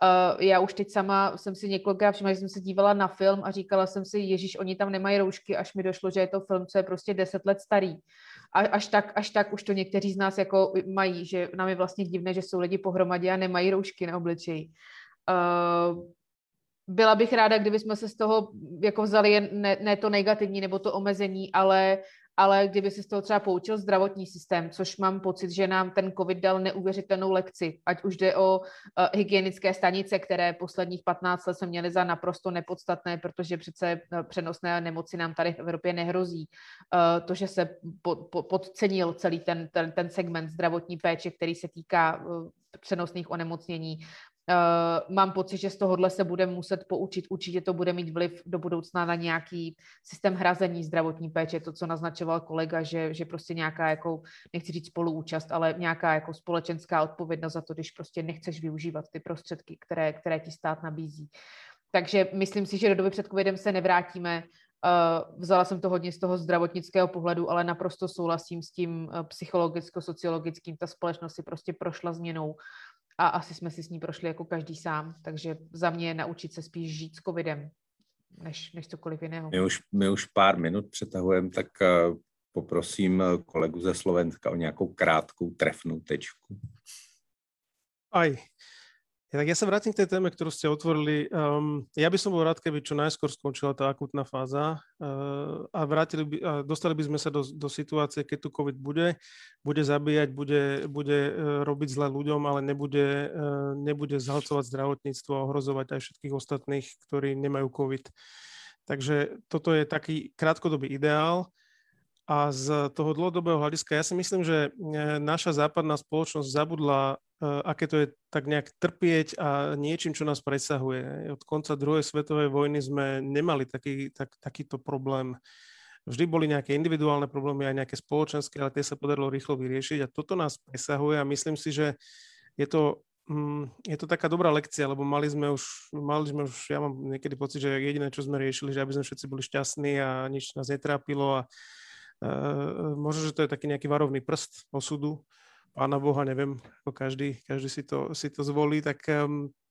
Speaker 2: Eh, já už teď sama jsem si několikrát všimla, že jsem se dívala na film a říkala jsem si, Ježíš, oni tam nemají roušky, až mi došlo, že je to film, co je prostě deset let starý. A, až, tak, až tak už to někteří z nás jako mají, že nám je vlastně divné, že jsou lidi pohromadě a nemají roušky na obličeji. Uh, byla bych ráda, kdyby jsme se z toho jako vzali ne, ne to negativní nebo to omezení, ale, ale kdyby se z toho třeba poučil zdravotní systém, což mám pocit, že nám ten covid dal neuvěřitelnou lekci, ať už jde o uh, hygienické stanice, které posledních 15 let jsme měli za naprosto nepodstatné, protože přece uh, přenosné nemoci nám tady v Evropě nehrozí. Uh, to, že se po, po, podcenil celý ten, ten, ten segment zdravotní péče, který se týká uh, přenosných onemocnění, Uh, mám pocit, že z tohohle se bude muset poučit. Určitě to bude mít vliv do budoucna na nějaký systém hrazení zdravotní péče, to, co naznačoval kolega, že, že prostě nějaká, jako, nechci říct spoluúčast, ale nějaká jako společenská odpovědnost za to, když prostě nechceš využívat ty prostředky, které, které ti stát nabízí. Takže myslím si, že do doby před covidem se nevrátíme. Uh, vzala jsem to hodně z toho zdravotnického pohledu, ale naprosto souhlasím s tím uh, psychologicko-sociologickým. Ta společnost si prostě prošla změnou a asi jsme si s ní prošli jako každý sám, takže za mě je naučit se spíš žít s covidem, než, než cokoliv jiného.
Speaker 1: My už, my už pár minut přetahujeme, tak uh, poprosím kolegu ze Slovenska o nějakou krátkou trefnou tečku.
Speaker 4: Aj, ja, tak ja sa vrátim k tej téme, ktorú ste otvorili. Um, ja by som bol rád, keby čo najskôr skončila tá akutná fáza uh, a, vrátili by, a dostali by sme sa do, do situácie, keď tu COVID bude, bude zabíjať, bude, bude uh, robiť zle ľuďom, ale nebude, uh, nebude zhalcovať zdravotníctvo a ohrozovať aj všetkých ostatných, ktorí nemajú COVID. Takže toto je taký krátkodobý ideál. A z toho dlhodobého hľadiska ja si myslím, že naša západná spoločnosť zabudla aké to je tak nejak trpieť a niečím, čo nás presahuje. Od konca druhej svetovej vojny sme nemali taký, tak, takýto problém. Vždy boli nejaké individuálne problémy, aj nejaké spoločenské, ale tie sa podarilo rýchlo vyriešiť a toto nás presahuje a myslím si, že je to, mm, je to taká dobrá lekcia, lebo mali sme už, mali sme už, ja mám niekedy pocit, že jediné, čo sme riešili, že aby sme všetci boli šťastní a nič nás netrápilo a uh, možno, že to je taký nejaký varovný prst osudu, pána Boha, neviem, ako každý, každý si to, si to zvolí, tak,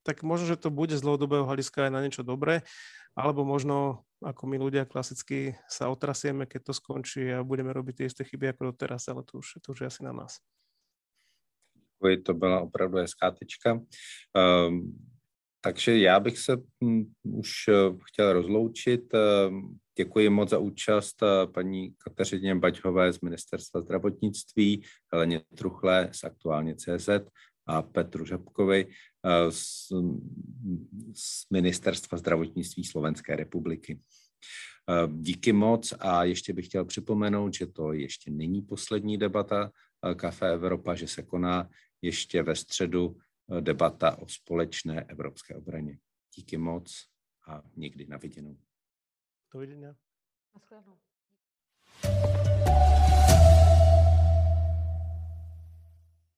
Speaker 4: tak možno, že to bude z dlhodobého hľadiska aj na niečo dobré, alebo možno ako my ľudia klasicky sa otrasieme, keď to skončí a budeme robiť tie isté chyby ako doteraz, ale to už, to už je asi na nás.
Speaker 1: To byla opravdu hezká tečka. Um, takže já bych se um, už uh, chtěl rozloučit. Um, Děkuji moc za účast eh, paní Kateřině Baťhové z Ministerstva zdravotnictví, Heleně Truchle z Aktuálně CZ a Petru Žabkovi eh, z, z Ministerstva zdravotnictví Slovenské republiky. Eh, díky moc a ještě bych chtěl připomenout, že to ještě není poslední debata Kafe Evropa, že se koná ještě ve středu debata o společné evropské obraně. Díky moc a někdy na viděnou.
Speaker 4: To viděnou.
Speaker 2: Naschledanou.